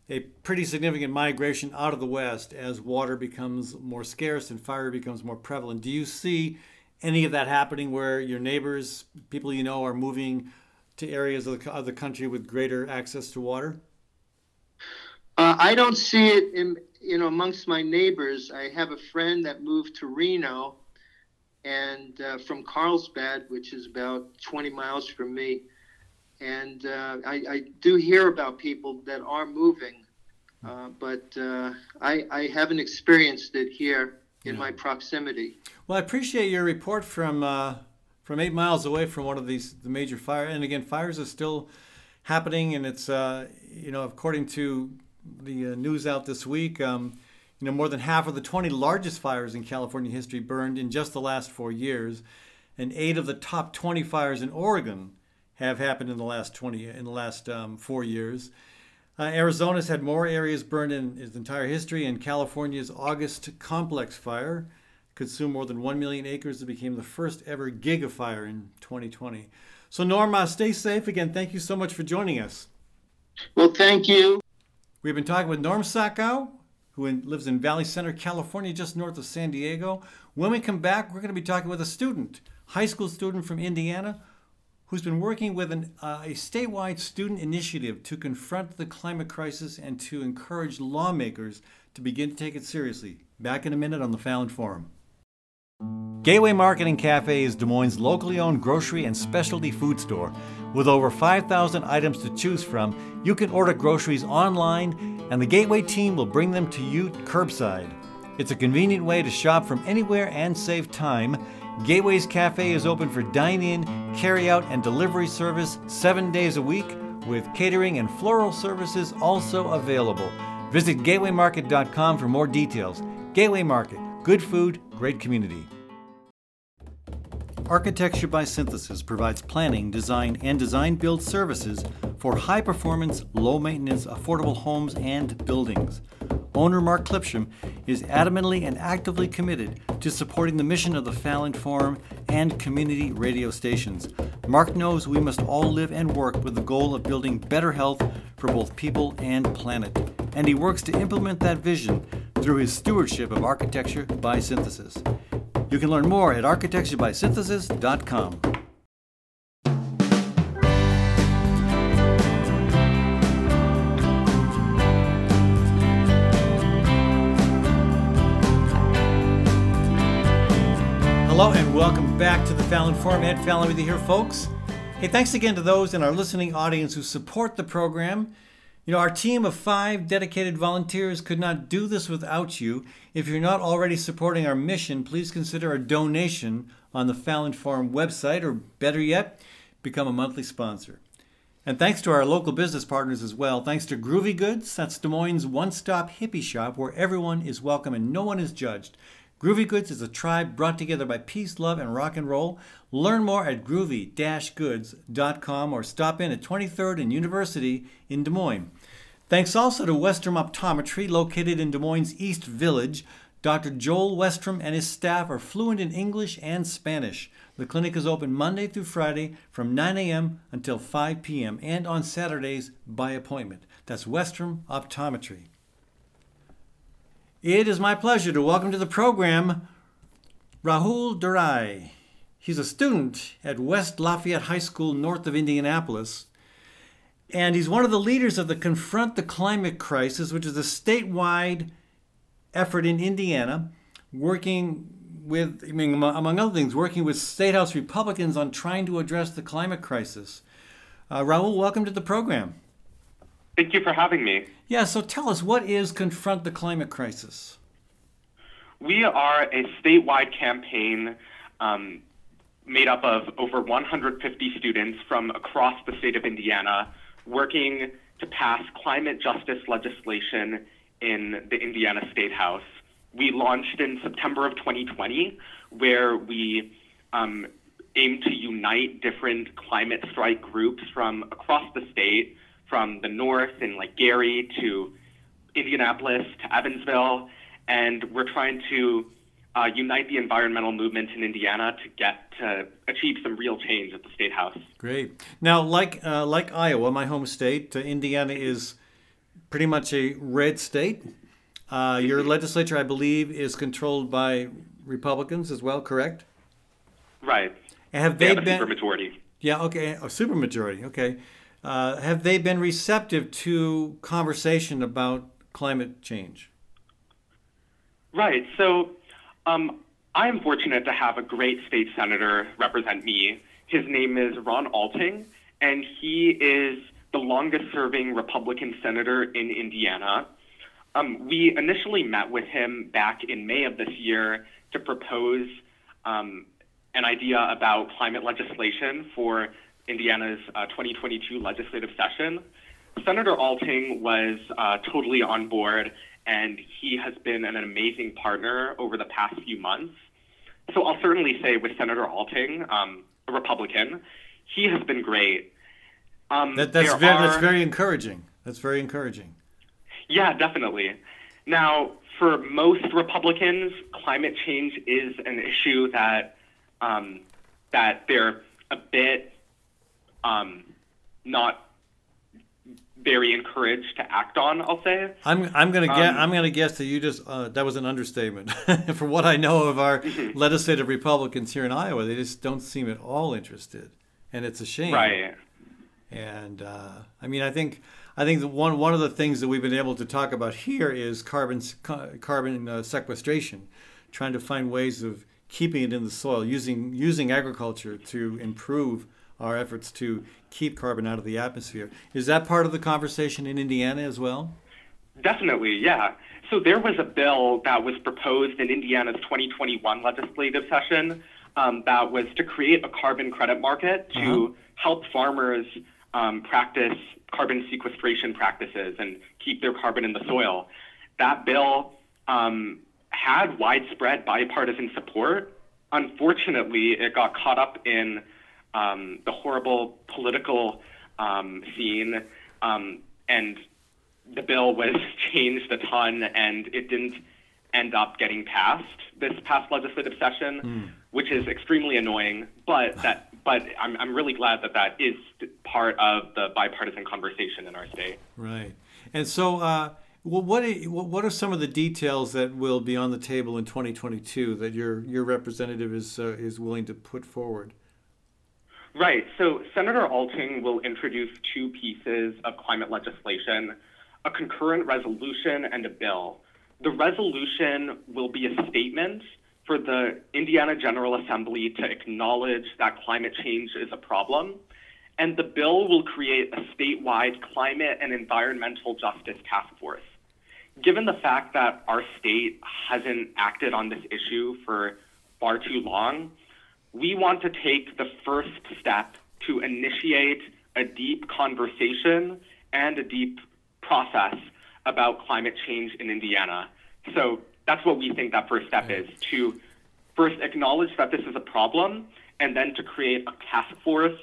Speaker 1: a pretty significant migration out of the West as water becomes more scarce and fire becomes more prevalent. Do you see any of that happening where your neighbors, people you know, are moving to areas of the, of the country with greater access to water?
Speaker 5: Uh, I don't see it in you know amongst my neighbors. I have a friend that moved to Reno, and uh, from Carlsbad, which is about 20 miles from me, and uh, I, I do hear about people that are moving, uh, but uh, I, I haven't experienced it here in my proximity.
Speaker 1: Well, I appreciate your report from uh, from eight miles away from one of these the major fire. And again, fires are still happening, and it's uh, you know according to the uh, news out this week, um, you know more than half of the 20 largest fires in California history burned in just the last four years, and eight of the top 20 fires in Oregon have happened in the last 20 in the last um, four years. Uh, Arizona's had more areas burned in its entire history, and California's August complex fire consumed more than 1 million acres. It became the first ever gigafire in 2020. So, Norma, stay safe. Again, thank you so much for joining us.
Speaker 5: Well, thank you.
Speaker 1: We've been talking with Norm Sakow, who in, lives in Valley Center, California, just north of San Diego. When we come back, we're going to be talking with a student, high school student from Indiana, who's been working with an, uh, a statewide student initiative to confront the climate crisis and to encourage lawmakers to begin to take it seriously. Back in a minute on the Fallon Forum. Gateway Marketing Cafe is Des Moines' locally owned grocery and specialty food store. With over 5,000 items to choose from, you can order groceries online, and the Gateway team will bring them to you curbside. It's a convenient way to shop from anywhere and save time, Gateway's Cafe is open for dine in, carry out, and delivery service seven days a week, with catering and floral services also available. Visit gatewaymarket.com for more details. Gateway Market, good food, great community. Architecture by Synthesis provides planning, design, and design build services for high performance, low maintenance, affordable homes and buildings. Owner Mark Clipsham is adamantly and actively committed to supporting the mission of the Fallon Forum and community radio stations. Mark knows we must all live and work with the goal of building better health for both people and planet, and he works to implement that vision through his stewardship of architecture by synthesis. You can learn more at architecturebysynthesis.com. Hello and welcome back to the Fallon Forum. Ed Fallon with you here, folks. Hey, thanks again to those in our listening audience who support the program. You know, our team of five dedicated volunteers could not do this without you. If you're not already supporting our mission, please consider a donation on the Fallon Forum website, or better yet, become a monthly sponsor. And thanks to our local business partners as well. Thanks to Groovy Goods, that's Des Moines' one stop hippie shop where everyone is welcome and no one is judged. Groovy Goods is a tribe brought together by peace, love, and rock and roll. Learn more at groovy-goods.com or stop in at 23rd and University in Des Moines. Thanks also to Westrom Optometry, located in Des Moines East Village. Dr. Joel Westrom and his staff are fluent in English and Spanish. The clinic is open Monday through Friday from 9 a.m. until 5 p.m. and on Saturdays by appointment. That's Westrom Optometry. It is my pleasure to welcome to the program Rahul Durai. He's a student at West Lafayette High School north of Indianapolis, and he's one of the leaders of the Confront the Climate Crisis, which is a statewide effort in Indiana working with, I mean, among other things, working with State House Republicans on trying to address the climate crisis. Uh, Rahul, welcome to the program.
Speaker 6: Thank you for having me.
Speaker 1: Yeah, so tell us, what is Confront the Climate Crisis?
Speaker 6: We are a statewide campaign um, made up of over 150 students from across the state of Indiana working to pass climate justice legislation in the Indiana State House. We launched in September of 2020, where we um, aim to unite different climate strike groups from across the state from the north in like Gary to Indianapolis to Evansville, and we're trying to uh, unite the environmental movement in Indiana to get to achieve some real change at the state house.
Speaker 1: Great. Now, like uh, like Iowa, my home state, uh, Indiana is pretty much a red state. Uh, your mm-hmm. legislature, I believe, is controlled by Republicans as well. Correct?
Speaker 6: Right.
Speaker 1: Have they,
Speaker 6: they
Speaker 1: have been
Speaker 6: a supermajority?
Speaker 1: Yeah. Okay. A supermajority. Okay. Uh, have they been receptive to conversation about climate change?
Speaker 6: Right. So um, I'm fortunate to have a great state senator represent me. His name is Ron Alting, and he is the longest serving Republican senator in Indiana. Um, we initially met with him back in May of this year to propose um, an idea about climate legislation for Indiana's uh, 2022 legislative session. Senator Alting was uh, totally on board, and he has been an amazing partner over the past few months. So I'll certainly say with Senator Alting, um, a Republican, he has been great.
Speaker 1: Um, that, that's, very, are, that's very encouraging. That's very encouraging.
Speaker 6: Yeah, definitely. Now, for most Republicans, climate change is an issue that um, that they're a bit um, not very encouraged to act on. I'll say.
Speaker 1: I'm I'm gonna guess um, I'm gonna guess that you just uh, that was an understatement. For what I know of our mm-hmm. legislative Republicans here in Iowa, they just don't seem at all interested, and it's a shame.
Speaker 6: Right.
Speaker 1: And uh, I mean, I think I think one one of the things that we've been able to talk about here is carbon carbon uh, sequestration, trying to find ways of keeping it in the soil, using using agriculture to improve our efforts to keep carbon out of the atmosphere. Is that part of the conversation in Indiana as well?
Speaker 6: Definitely, yeah. So there was a bill that was proposed in Indiana's 2021 legislative session um, that was to create a carbon credit market to
Speaker 1: Uh-huh.
Speaker 6: help farmers um, practice carbon sequestration practices and keep their carbon in the soil. That bill um, had widespread bipartisan support. Unfortunately, it got caught up in um, the horrible political um, scene, um, and the bill was changed a ton, and it didn't end up getting passed this past legislative session, which is extremely annoying. But that, but I'm I'm really glad that that is part of the bipartisan conversation in our state.
Speaker 1: Right. And so, uh, well, what are, what are some of the details that will be on the table in 2022 that your your representative is uh, is willing to put forward?
Speaker 6: Right. So Senator Alting will introduce two pieces of climate legislation a concurrent resolution and a bill. The resolution will be a statement for the Indiana General Assembly to acknowledge that climate change is a problem. And the bill will create a statewide climate and environmental justice task force. Given the fact that our state hasn't acted on this issue for far too long, we want to take the first step to initiate a deep conversation and a deep process about climate change in Indiana. So that's what we think that first step is to first acknowledge that this is a problem and then to create a task force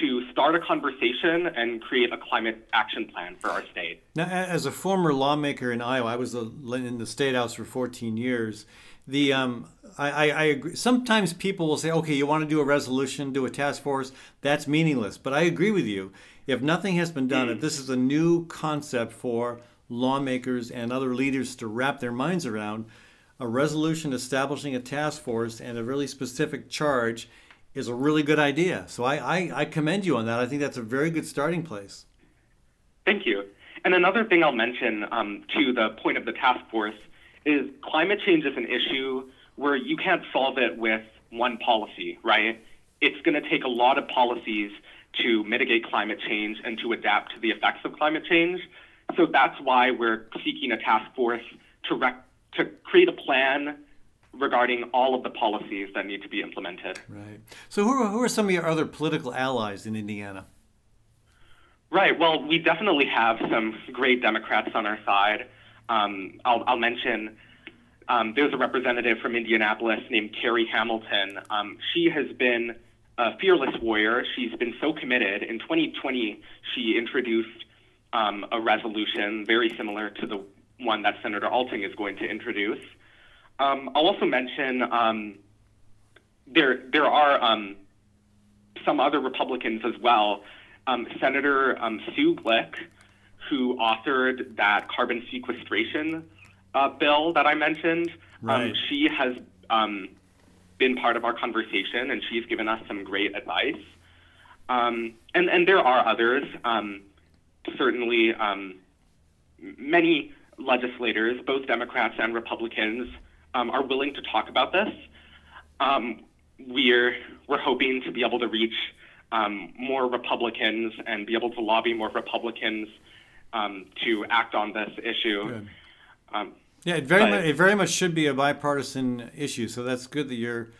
Speaker 6: to start a conversation and create a climate action plan for our state.
Speaker 1: Now, as a former lawmaker in Iowa, I was in the state house for 14 years. The um, I, I, I agree. Sometimes people will say, "Okay, you want to do a resolution, do a task force." That's meaningless. But I agree with you. If nothing has been done, if this is a new concept for lawmakers and other leaders to wrap their minds around, a resolution establishing a task force and a really specific charge is a really good idea. So I, I, I commend you on that. I think that's a very good starting place.
Speaker 6: Thank you. And another thing I'll mention um, to the point of the task force is climate change is an issue where you can't solve it with one policy, right? It's going to take a lot of policies to mitigate climate change and to adapt to the effects of climate change. So that's why we're seeking a task force to, rec- to create a plan regarding all of the policies that need to be implemented.
Speaker 1: Right. So, who are, who are some of your other political allies in Indiana?
Speaker 6: Right. Well, we definitely have some great Democrats on our side. Um, I'll, I'll mention um, there's a representative from Indianapolis named Carey Hamilton. Um, she has been a fearless warrior. She's been so committed. In 2020, she introduced um, a resolution very similar to the one that Senator Alting is going to introduce. Um, I'll also mention um, there there are some other Republicans as well. Senator Sue Glick, who authored that carbon sequestration uh, bill that I mentioned,
Speaker 1: Right.
Speaker 6: um, she has um, been part of our conversation and she's given us some great advice. Um, and, and there are others. Um, certainly, um, many legislators, both Democrats and Republicans, um, are willing to talk about this. Um, we're we're hoping to be able to reach um, more Republicans and be able to lobby more Republicans um, to act on this issue. Um,
Speaker 1: Yeah, it very
Speaker 6: But-
Speaker 1: much it very much should be a bipartisan issue. So that's good that you're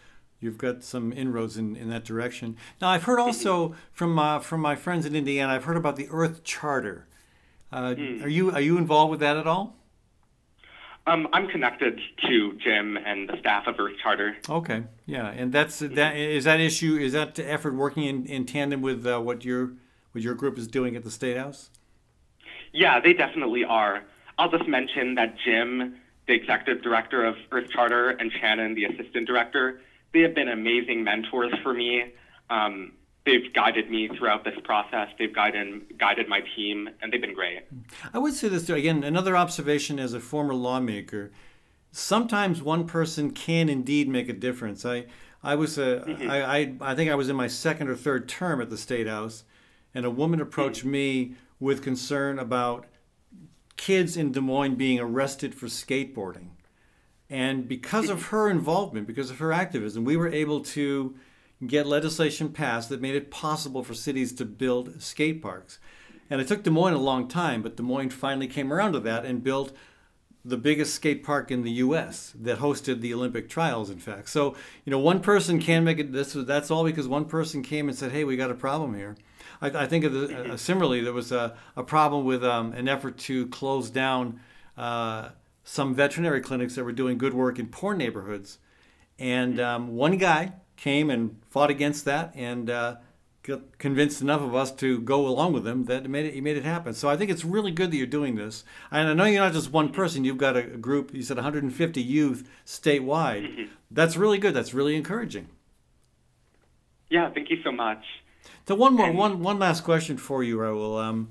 Speaker 1: you've got some inroads in, in that direction. Now I've heard also from uh, from my friends in Indiana, I've heard about the Earth Charter. Uh, Are you are you involved with that at all?
Speaker 6: um, I'm connected to Jim and the staff of Earth Charter.
Speaker 1: Okay, yeah, and that's that is that issue is that effort working in, in tandem with uh, what your what your group is doing at the state house?
Speaker 6: Yeah, they definitely are. I'll just mention that Jim, the executive director of Earth Charter, and Shannon, the assistant director, they have been amazing mentors for me. Um, they've guided me throughout this process. They've guided guided my team, and they've been great.
Speaker 1: I would say this too. Again, another observation as a former lawmaker. Sometimes one person can indeed make a difference. I, I was a, I, I, I think I was in my second or third term at the state house, and a woman approached mm-hmm. me with concern about kids in Des Moines being arrested for skateboarding. And because of her involvement, because of her activism, we were able to get legislation passed that made it possible for cities to build skate parks. And it took Des Moines a long time, but Des Moines finally came around to that and built the biggest skate park in the U.S. that hosted the Olympic trials. In fact, so you know, one person can make it. This that's all because one person came and said, "Hey, we got a problem here." I, I think of the, uh, similarly, there was a, a problem with um, an effort to close down uh, some veterinary clinics that were doing good work in poor neighborhoods, and um, one guy came and fought against that and. Uh, got convinced enough of us to go along with him that it made it, he made it happen. So I think it's really good that you're doing this. And I know you're not just one person. You've got a group. You said 150 youth statewide. Mm-hmm. That's really good. That's really encouraging.
Speaker 6: Yeah, thank you so much.
Speaker 1: So one more, and, one one last question for you, Rahul. Um,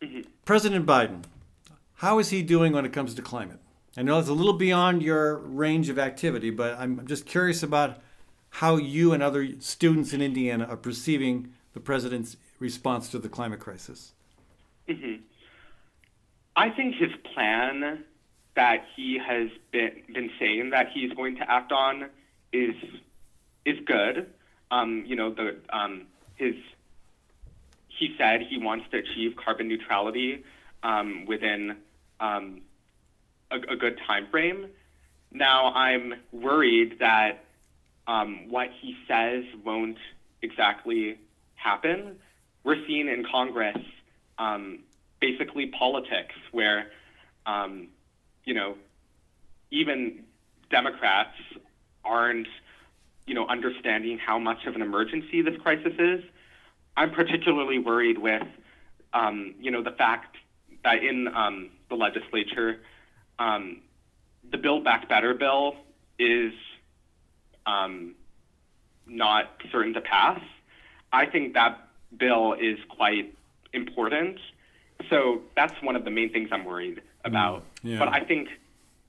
Speaker 1: mm-hmm. President Biden, how is he doing when it comes to climate? I know it's a little beyond your range of activity, but I'm just curious about how you and other students in Indiana are perceiving the president's response to the climate crisis.
Speaker 6: Mm-hmm. I think his plan that he has been been saying that he's going to act on is is good. Um, you know, the um, his he said he wants to achieve carbon neutrality um, within um, a, a, good time frame. Now, I'm worried that um, what he says won't exactly happen. We're seeing in Congress um, basically politics where, um, you know, even Democrats aren't, you know, understanding how much of an emergency this crisis is. I'm particularly worried with, um, you know, the fact that in um, the legislature, um, the Build Back Better bill is um, not certain to pass. I think that bill is quite important. So that's one of the main things I'm worried about. Yeah. But I think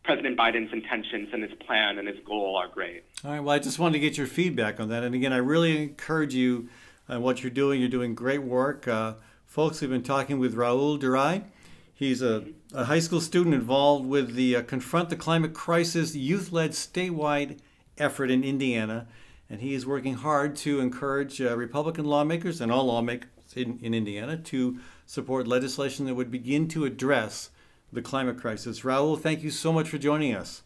Speaker 6: President Biden's intentions and his plan and his goal are great.
Speaker 1: All right. Well, I just wanted to get your feedback on that. And again, I really encourage you on what you're doing. You're doing great work. Uh, folks, we've been talking with Rahul Durai. He's a, a high school student involved with the uh, Confront the Climate Crisis youth led statewide effort in Indiana, and he is working hard to encourage uh, Republican lawmakers and all lawmakers in, in Indiana to support legislation that would begin to address the climate crisis. Rahul, thank you so much for joining us.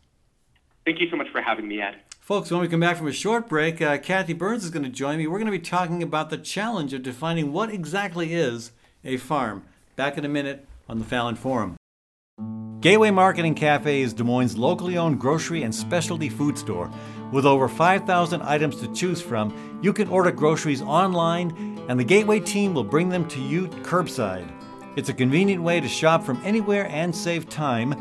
Speaker 6: Thank you so much for having me, Ed.
Speaker 1: Folks, when we come back from a short break, uh, Kathy Byrnes is going to join me. We're going to be talking about the challenge of defining what exactly is a farm. Back in a minute on the Fallon Forum. Gateway Marketing Cafe is Des Moines' locally owned grocery and specialty food store. With over 5,000 items to choose from, you can order groceries online, and the Gateway team will bring them to you curbside. It's a convenient way to shop from anywhere and save time.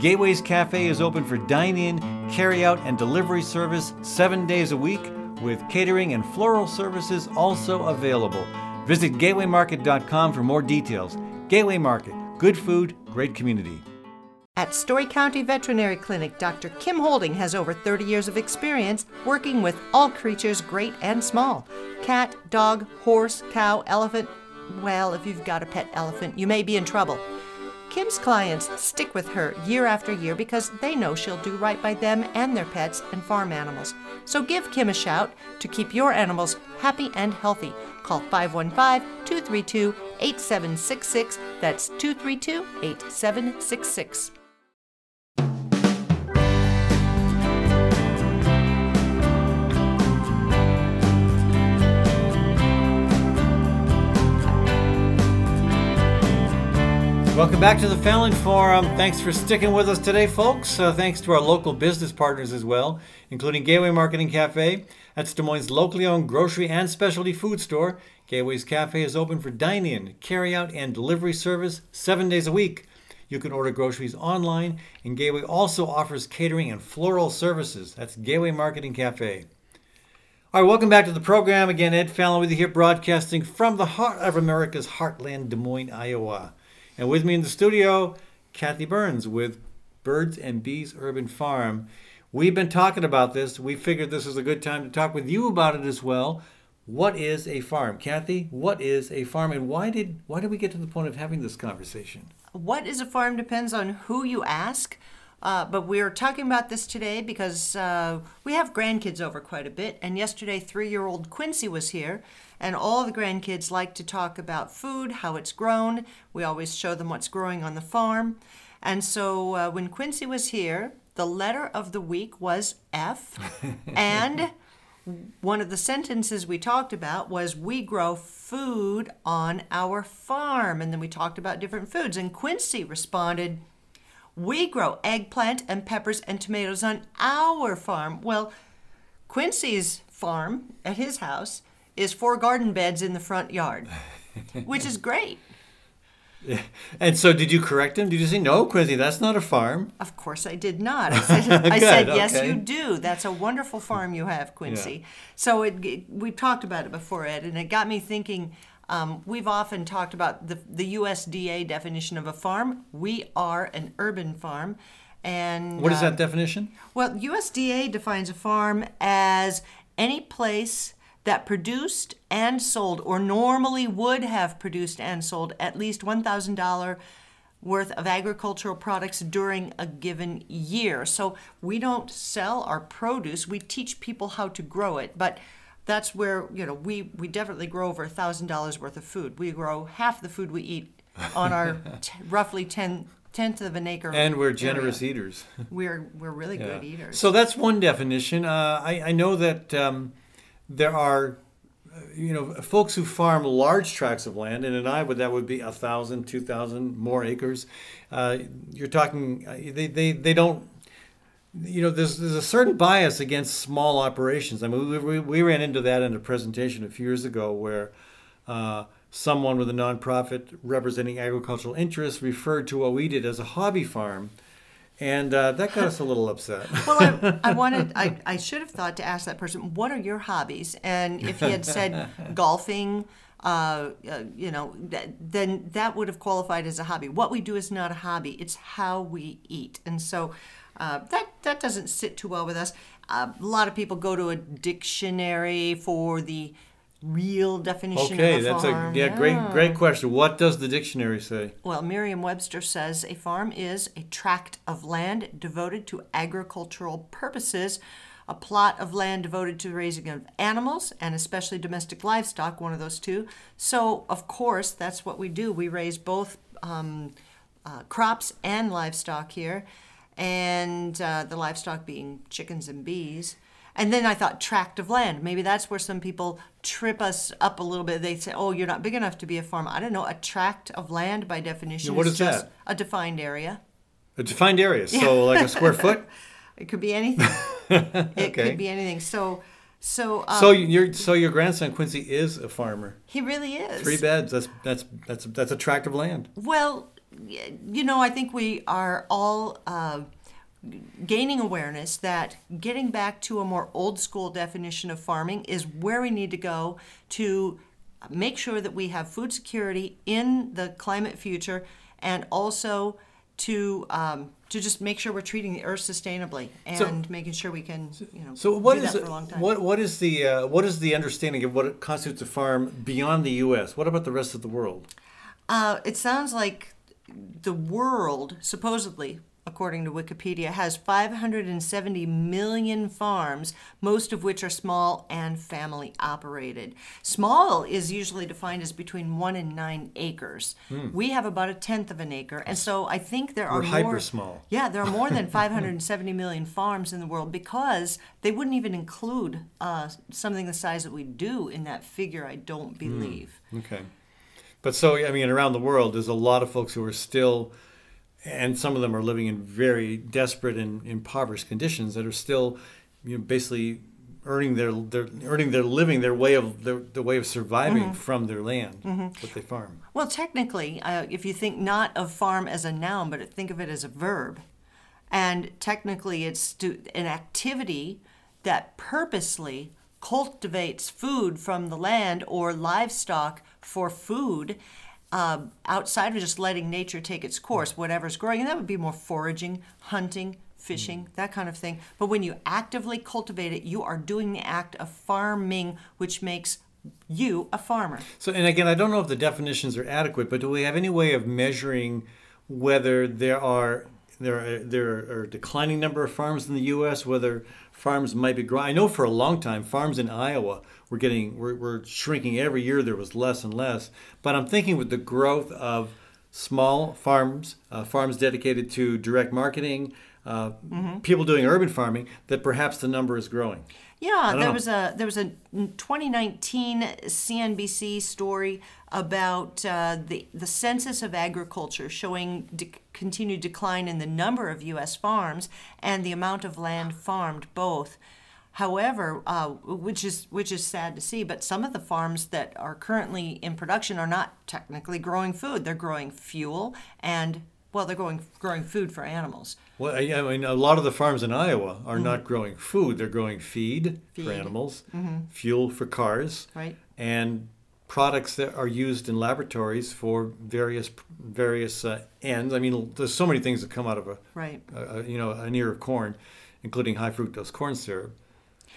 Speaker 1: Gateway's Cafe is open for dine in, carry out, and delivery service seven days a week, with catering and floral services also available. Visit gatewaymarket.com for more details. Gateway Market, good food, great community.
Speaker 2: At Story County Veterinary Clinic, Dr. Kim Holding has over 30 years of experience working with all creatures, great and small cat, dog, horse, cow, elephant. Well, if you've got a pet elephant, you may be in trouble. Kim's clients stick with her year after year because they know she'll do right by them and their pets and farm animals. So give Kim a shout to keep your animals happy and healthy. Call 515 232 8766. That's 232 8766.
Speaker 1: Welcome back to the Fallon Forum. Thanks for sticking with us today, folks. Uh, thanks to our local business partners as well, including Gateway Marketing Cafe. That's Des Moines' locally owned grocery and specialty food store. Gateway's Cafe is open for dine in, carry out, and delivery service seven days a week. You can order groceries online, and Gateway also offers catering and floral services. That's Gateway Marketing Cafe. All right, welcome back to the program. Again, Ed Fallon with you here, broadcasting from the heart of America's heartland, Des Moines, Iowa. And with me in the studio, Kathy Byrnes with Birds and Bees Urban Farm. We've been talking about this. We figured this is a good time to talk with you about it as well. What is a farm, Kathy? What is a farm, and why did why did we get to the point of having this conversation?
Speaker 2: What is a farm depends on who you ask. Uh, but we're talking about this today because uh, we have grandkids over quite a bit. And yesterday, three year old Quincy was here, and all the grandkids like to talk about food, how it's grown. We always show them what's growing on the farm. And so uh, when Quincy was here, the letter of the week was F. and one of the sentences we talked about was we grow food on our farm. And then we talked about different foods. And Quincy responded, we grow eggplant and peppers and tomatoes on our farm. Well, Quincy's farm at his house is four garden beds in the front yard, which is great.
Speaker 1: And so, did you correct him? Did you say no, Quincy? That's not a farm.
Speaker 2: Of course, I did not. I said, I said
Speaker 1: Good,
Speaker 2: yes,
Speaker 1: okay.
Speaker 2: you do. That's a wonderful farm you have, Quincy.
Speaker 1: Yeah.
Speaker 2: So it, it- we talked about it before, Ed, and it got me thinking. Um, we've often talked about the, the USDA definition of a farm. We are an urban farm, and
Speaker 1: What is
Speaker 2: uh,
Speaker 1: that definition?
Speaker 2: Well, USDA defines a farm as any place that produced and sold, or normally would have produced and sold, at least $1,000 worth of agricultural products during a given year. So we don't sell our produce, we teach people how to grow it. But that's where, you know, we, we definitely grow over $1,000 worth of food. We grow half the food we eat on our t- roughly 10 tenth of an acre.
Speaker 1: And we're
Speaker 2: area.
Speaker 1: generous eaters.
Speaker 2: We're we're really
Speaker 1: Yeah.
Speaker 2: good eaters.
Speaker 1: So that's one definition. Uh, I, I know that um, there are, you know, folks who farm large tracts of land, and in Iowa that would be a thousand, two thousand more acres. Uh, you're talking, uh, they, they, they don't. You know, there's, there's a certain bias against small operations. I mean, we, we, we ran into that in a presentation a few years ago where uh, someone with a nonprofit representing agricultural interests referred to what we did as a hobby farm. And uh, that got us a little upset.
Speaker 2: Well, I, I wanted, I, I should have thought to ask that person, what are your hobbies? And if he had said golfing, uh, uh, you know, th- then that would have qualified as a hobby. What we do is not a hobby, it's how we eat. And so uh, that, that doesn't sit too well with us. Uh, a lot of people go to a dictionary for the real definition
Speaker 1: Okay,
Speaker 2: of a
Speaker 1: that's a yeah, great great question. What does the dictionary say?
Speaker 2: Well, Merriam Webster says a farm is a tract of land devoted to agricultural purposes, a plot of land devoted to the raising of animals and especially domestic livestock, one of those two. So, of course, that's what we do. We raise both um, uh, crops and livestock here, and uh, the livestock being chickens and bees. And then I thought tract of land. Maybe that's where some people trip us up a little bit. They say, "Oh, you're not big enough to be a farm." I don't know. A tract of land, by definition,
Speaker 1: Yeah, what
Speaker 2: is
Speaker 1: is
Speaker 2: just
Speaker 1: that?
Speaker 2: a defined area.
Speaker 1: A defined area. So like a square foot.
Speaker 2: It could be anything. it could be anything. So, so, um,
Speaker 1: So your so your grandson Quincy is a farmer.
Speaker 2: he really is.
Speaker 1: Three beds. That's that's that's that's a tract of land.
Speaker 2: Well, you know, I think we are all uh, gaining awareness that getting back to a more old school definition of farming is where we need to go to make sure that we have food security in the climate future and also to um, to just make sure we're treating the earth sustainably and
Speaker 1: So-
Speaker 2: making sure we can you know
Speaker 1: So what is it,
Speaker 2: for a long time.
Speaker 1: what what is the uh, what is the understanding of what constitutes a farm beyond the U.S.? What about the rest of the world?
Speaker 2: Uh, it sounds like the world, supposedly, according to Wikipedia, has 570 million farms, most of which are small and family operated. Small is usually defined as between one and nine acres. We have about a tenth of an acre, and so I think there are
Speaker 1: Hmm. We're
Speaker 2: more.
Speaker 1: hyper small.
Speaker 2: Yeah, there are more than 570 million farms in the world because they wouldn't even include uh, something the size that we do in that figure. I don't
Speaker 1: Hmm.
Speaker 2: believe.
Speaker 1: Okay. But so, I mean, around the world, there's a lot of folks who are still, and some of them are living in very desperate and impoverished conditions that are still, you know, basically earning their, their earning their living, their way of their, the way of surviving from their land, what they farm.
Speaker 2: Well, technically, uh, if you think not of farm as a noun, but think of it as a verb, and technically it's to, an activity that purposely cultivates food from the land or livestock for food uh, outside of just letting nature take its course, whatever's growing. And that would be more foraging, hunting, fishing, that kind of thing. But when you actively cultivate it, you are doing the act of farming, which makes you a farmer.
Speaker 1: So, and again, I don't know if the definitions are adequate, but do we have any way of measuring whether there are there are, there are a declining number of farms in the U.S. Whether farms might be growing? I know for a long time, farms in Iowa were getting were, were shrinking every year. There was less and less. But I'm thinking with the growth of small farms, uh, farms dedicated to direct marketing, uh, people doing urban farming, that perhaps the number is growing.
Speaker 2: Yeah, there
Speaker 1: know.
Speaker 2: was a there was a 2019 CNBC story about uh, the the census of agriculture showing de- continued decline in the number of U.S. farms and the amount of land farmed both. However, uh, which is which is sad to see, but some of the farms that are currently in production are not technically growing food. They're growing fuel and well, they're growing growing food for animals.
Speaker 1: Well, I I mean, a lot of the farms in Iowa are not growing food; they're growing feed, for
Speaker 2: Feed.
Speaker 1: animals, fuel for cars,
Speaker 2: Right.
Speaker 1: and products that are used in laboratories for various various uh, ends. I mean, there's so many things that come out of a,
Speaker 2: Right.
Speaker 1: a, a you know an ear of corn, including high fructose corn syrup.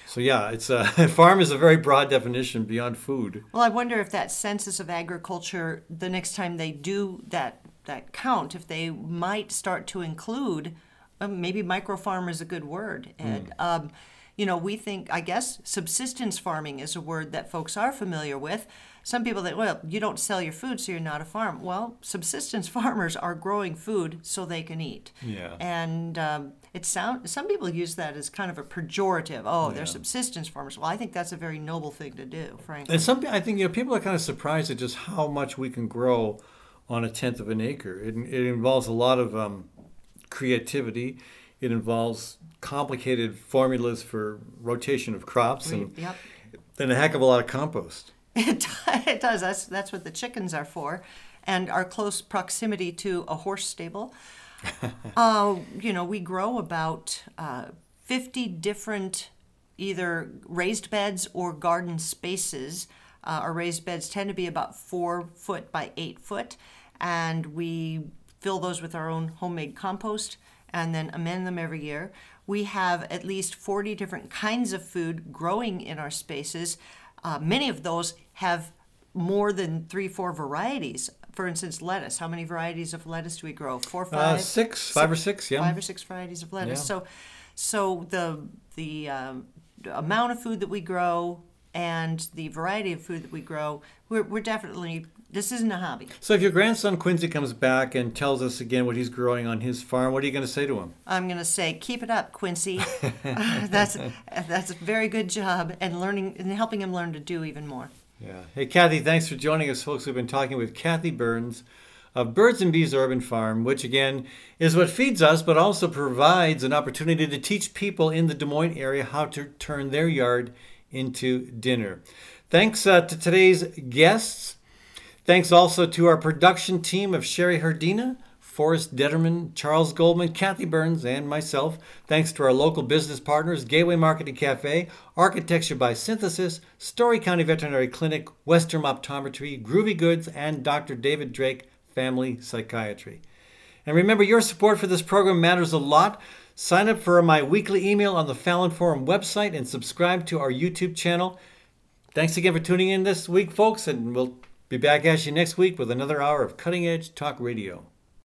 Speaker 1: So yeah, it's a farm is a very broad definition beyond food.
Speaker 2: Well, I wonder if that census of agriculture, the next time they do that that count, if they might start to include, um, maybe micro farmer is a good word. And um, you know, we think, I guess, subsistence farming is a word that folks are familiar with. Some people think, well, you don't sell your food, so you're not a farm. Well, subsistence farmers are growing food so they can eat.
Speaker 1: Yeah.
Speaker 2: And um, it sound some people use that as kind of a pejorative. Oh, they're subsistence farmers. Well, I think that's a very noble thing to do, frankly.
Speaker 1: And some, I think, you know, people are kind of surprised at just how much we can grow on a tenth of an acre. It, it involves a lot of um, creativity. It involves complicated formulas for rotation of crops and,
Speaker 2: Yep.
Speaker 1: and a heck of a lot of compost.
Speaker 2: It, it does. That's that's what the chickens are for, and our close proximity to a horse stable. uh, you know, we grow about uh, fifty different either raised beds or garden spaces. Uh, our raised beds tend to be about four foot by eight foot, and we fill those with our own homemade compost and then amend them every year. We have at least 40 different kinds of food growing in our spaces. Uh, many of those have more than three, four varieties. For instance, lettuce. How many varieties of lettuce do we grow? Four, five,
Speaker 1: Uh, six, five or six, yeah.
Speaker 2: five or six varieties of lettuce.
Speaker 1: Yeah.
Speaker 2: So, so the the um, amount of food that we grow and the variety of food that we grow, we're, we're definitely this isn't a hobby.
Speaker 1: So if your grandson Quincy comes back and tells us again what he's growing on his farm, what are you going to say to him?
Speaker 2: I'm going to say, keep it up, Quincy. that's that's a very good job, and learning and helping him learn to do even more.
Speaker 1: Yeah. Hey, Kathy, thanks for joining us, folks. We've been talking with Kathy Byrnes of Birds and Bees Urban Farm, which again is what feeds us, but also provides an opportunity to teach people in the Des Moines area how to turn their yard into dinner. Thanks uh, to today's guests. Thanks also to our production team of Sherry Herdina, Forrest Detterman, Charles Goldman, Kathy Byrnes, and myself. Thanks to our local business partners, Gateway Marketing Cafe, Architecture by Synthesis, Story County Veterinary Clinic, Westrom Optometry, Groovy Goods, and Dr. David Drake Family Psychiatry. And remember, your support for this program matters a lot. Sign up for my weekly email on the Fallon Forum website and subscribe to our YouTube channel. Thanks again for tuning in this week, folks, and we'll be back at you next week with another hour of cutting edge talk radio.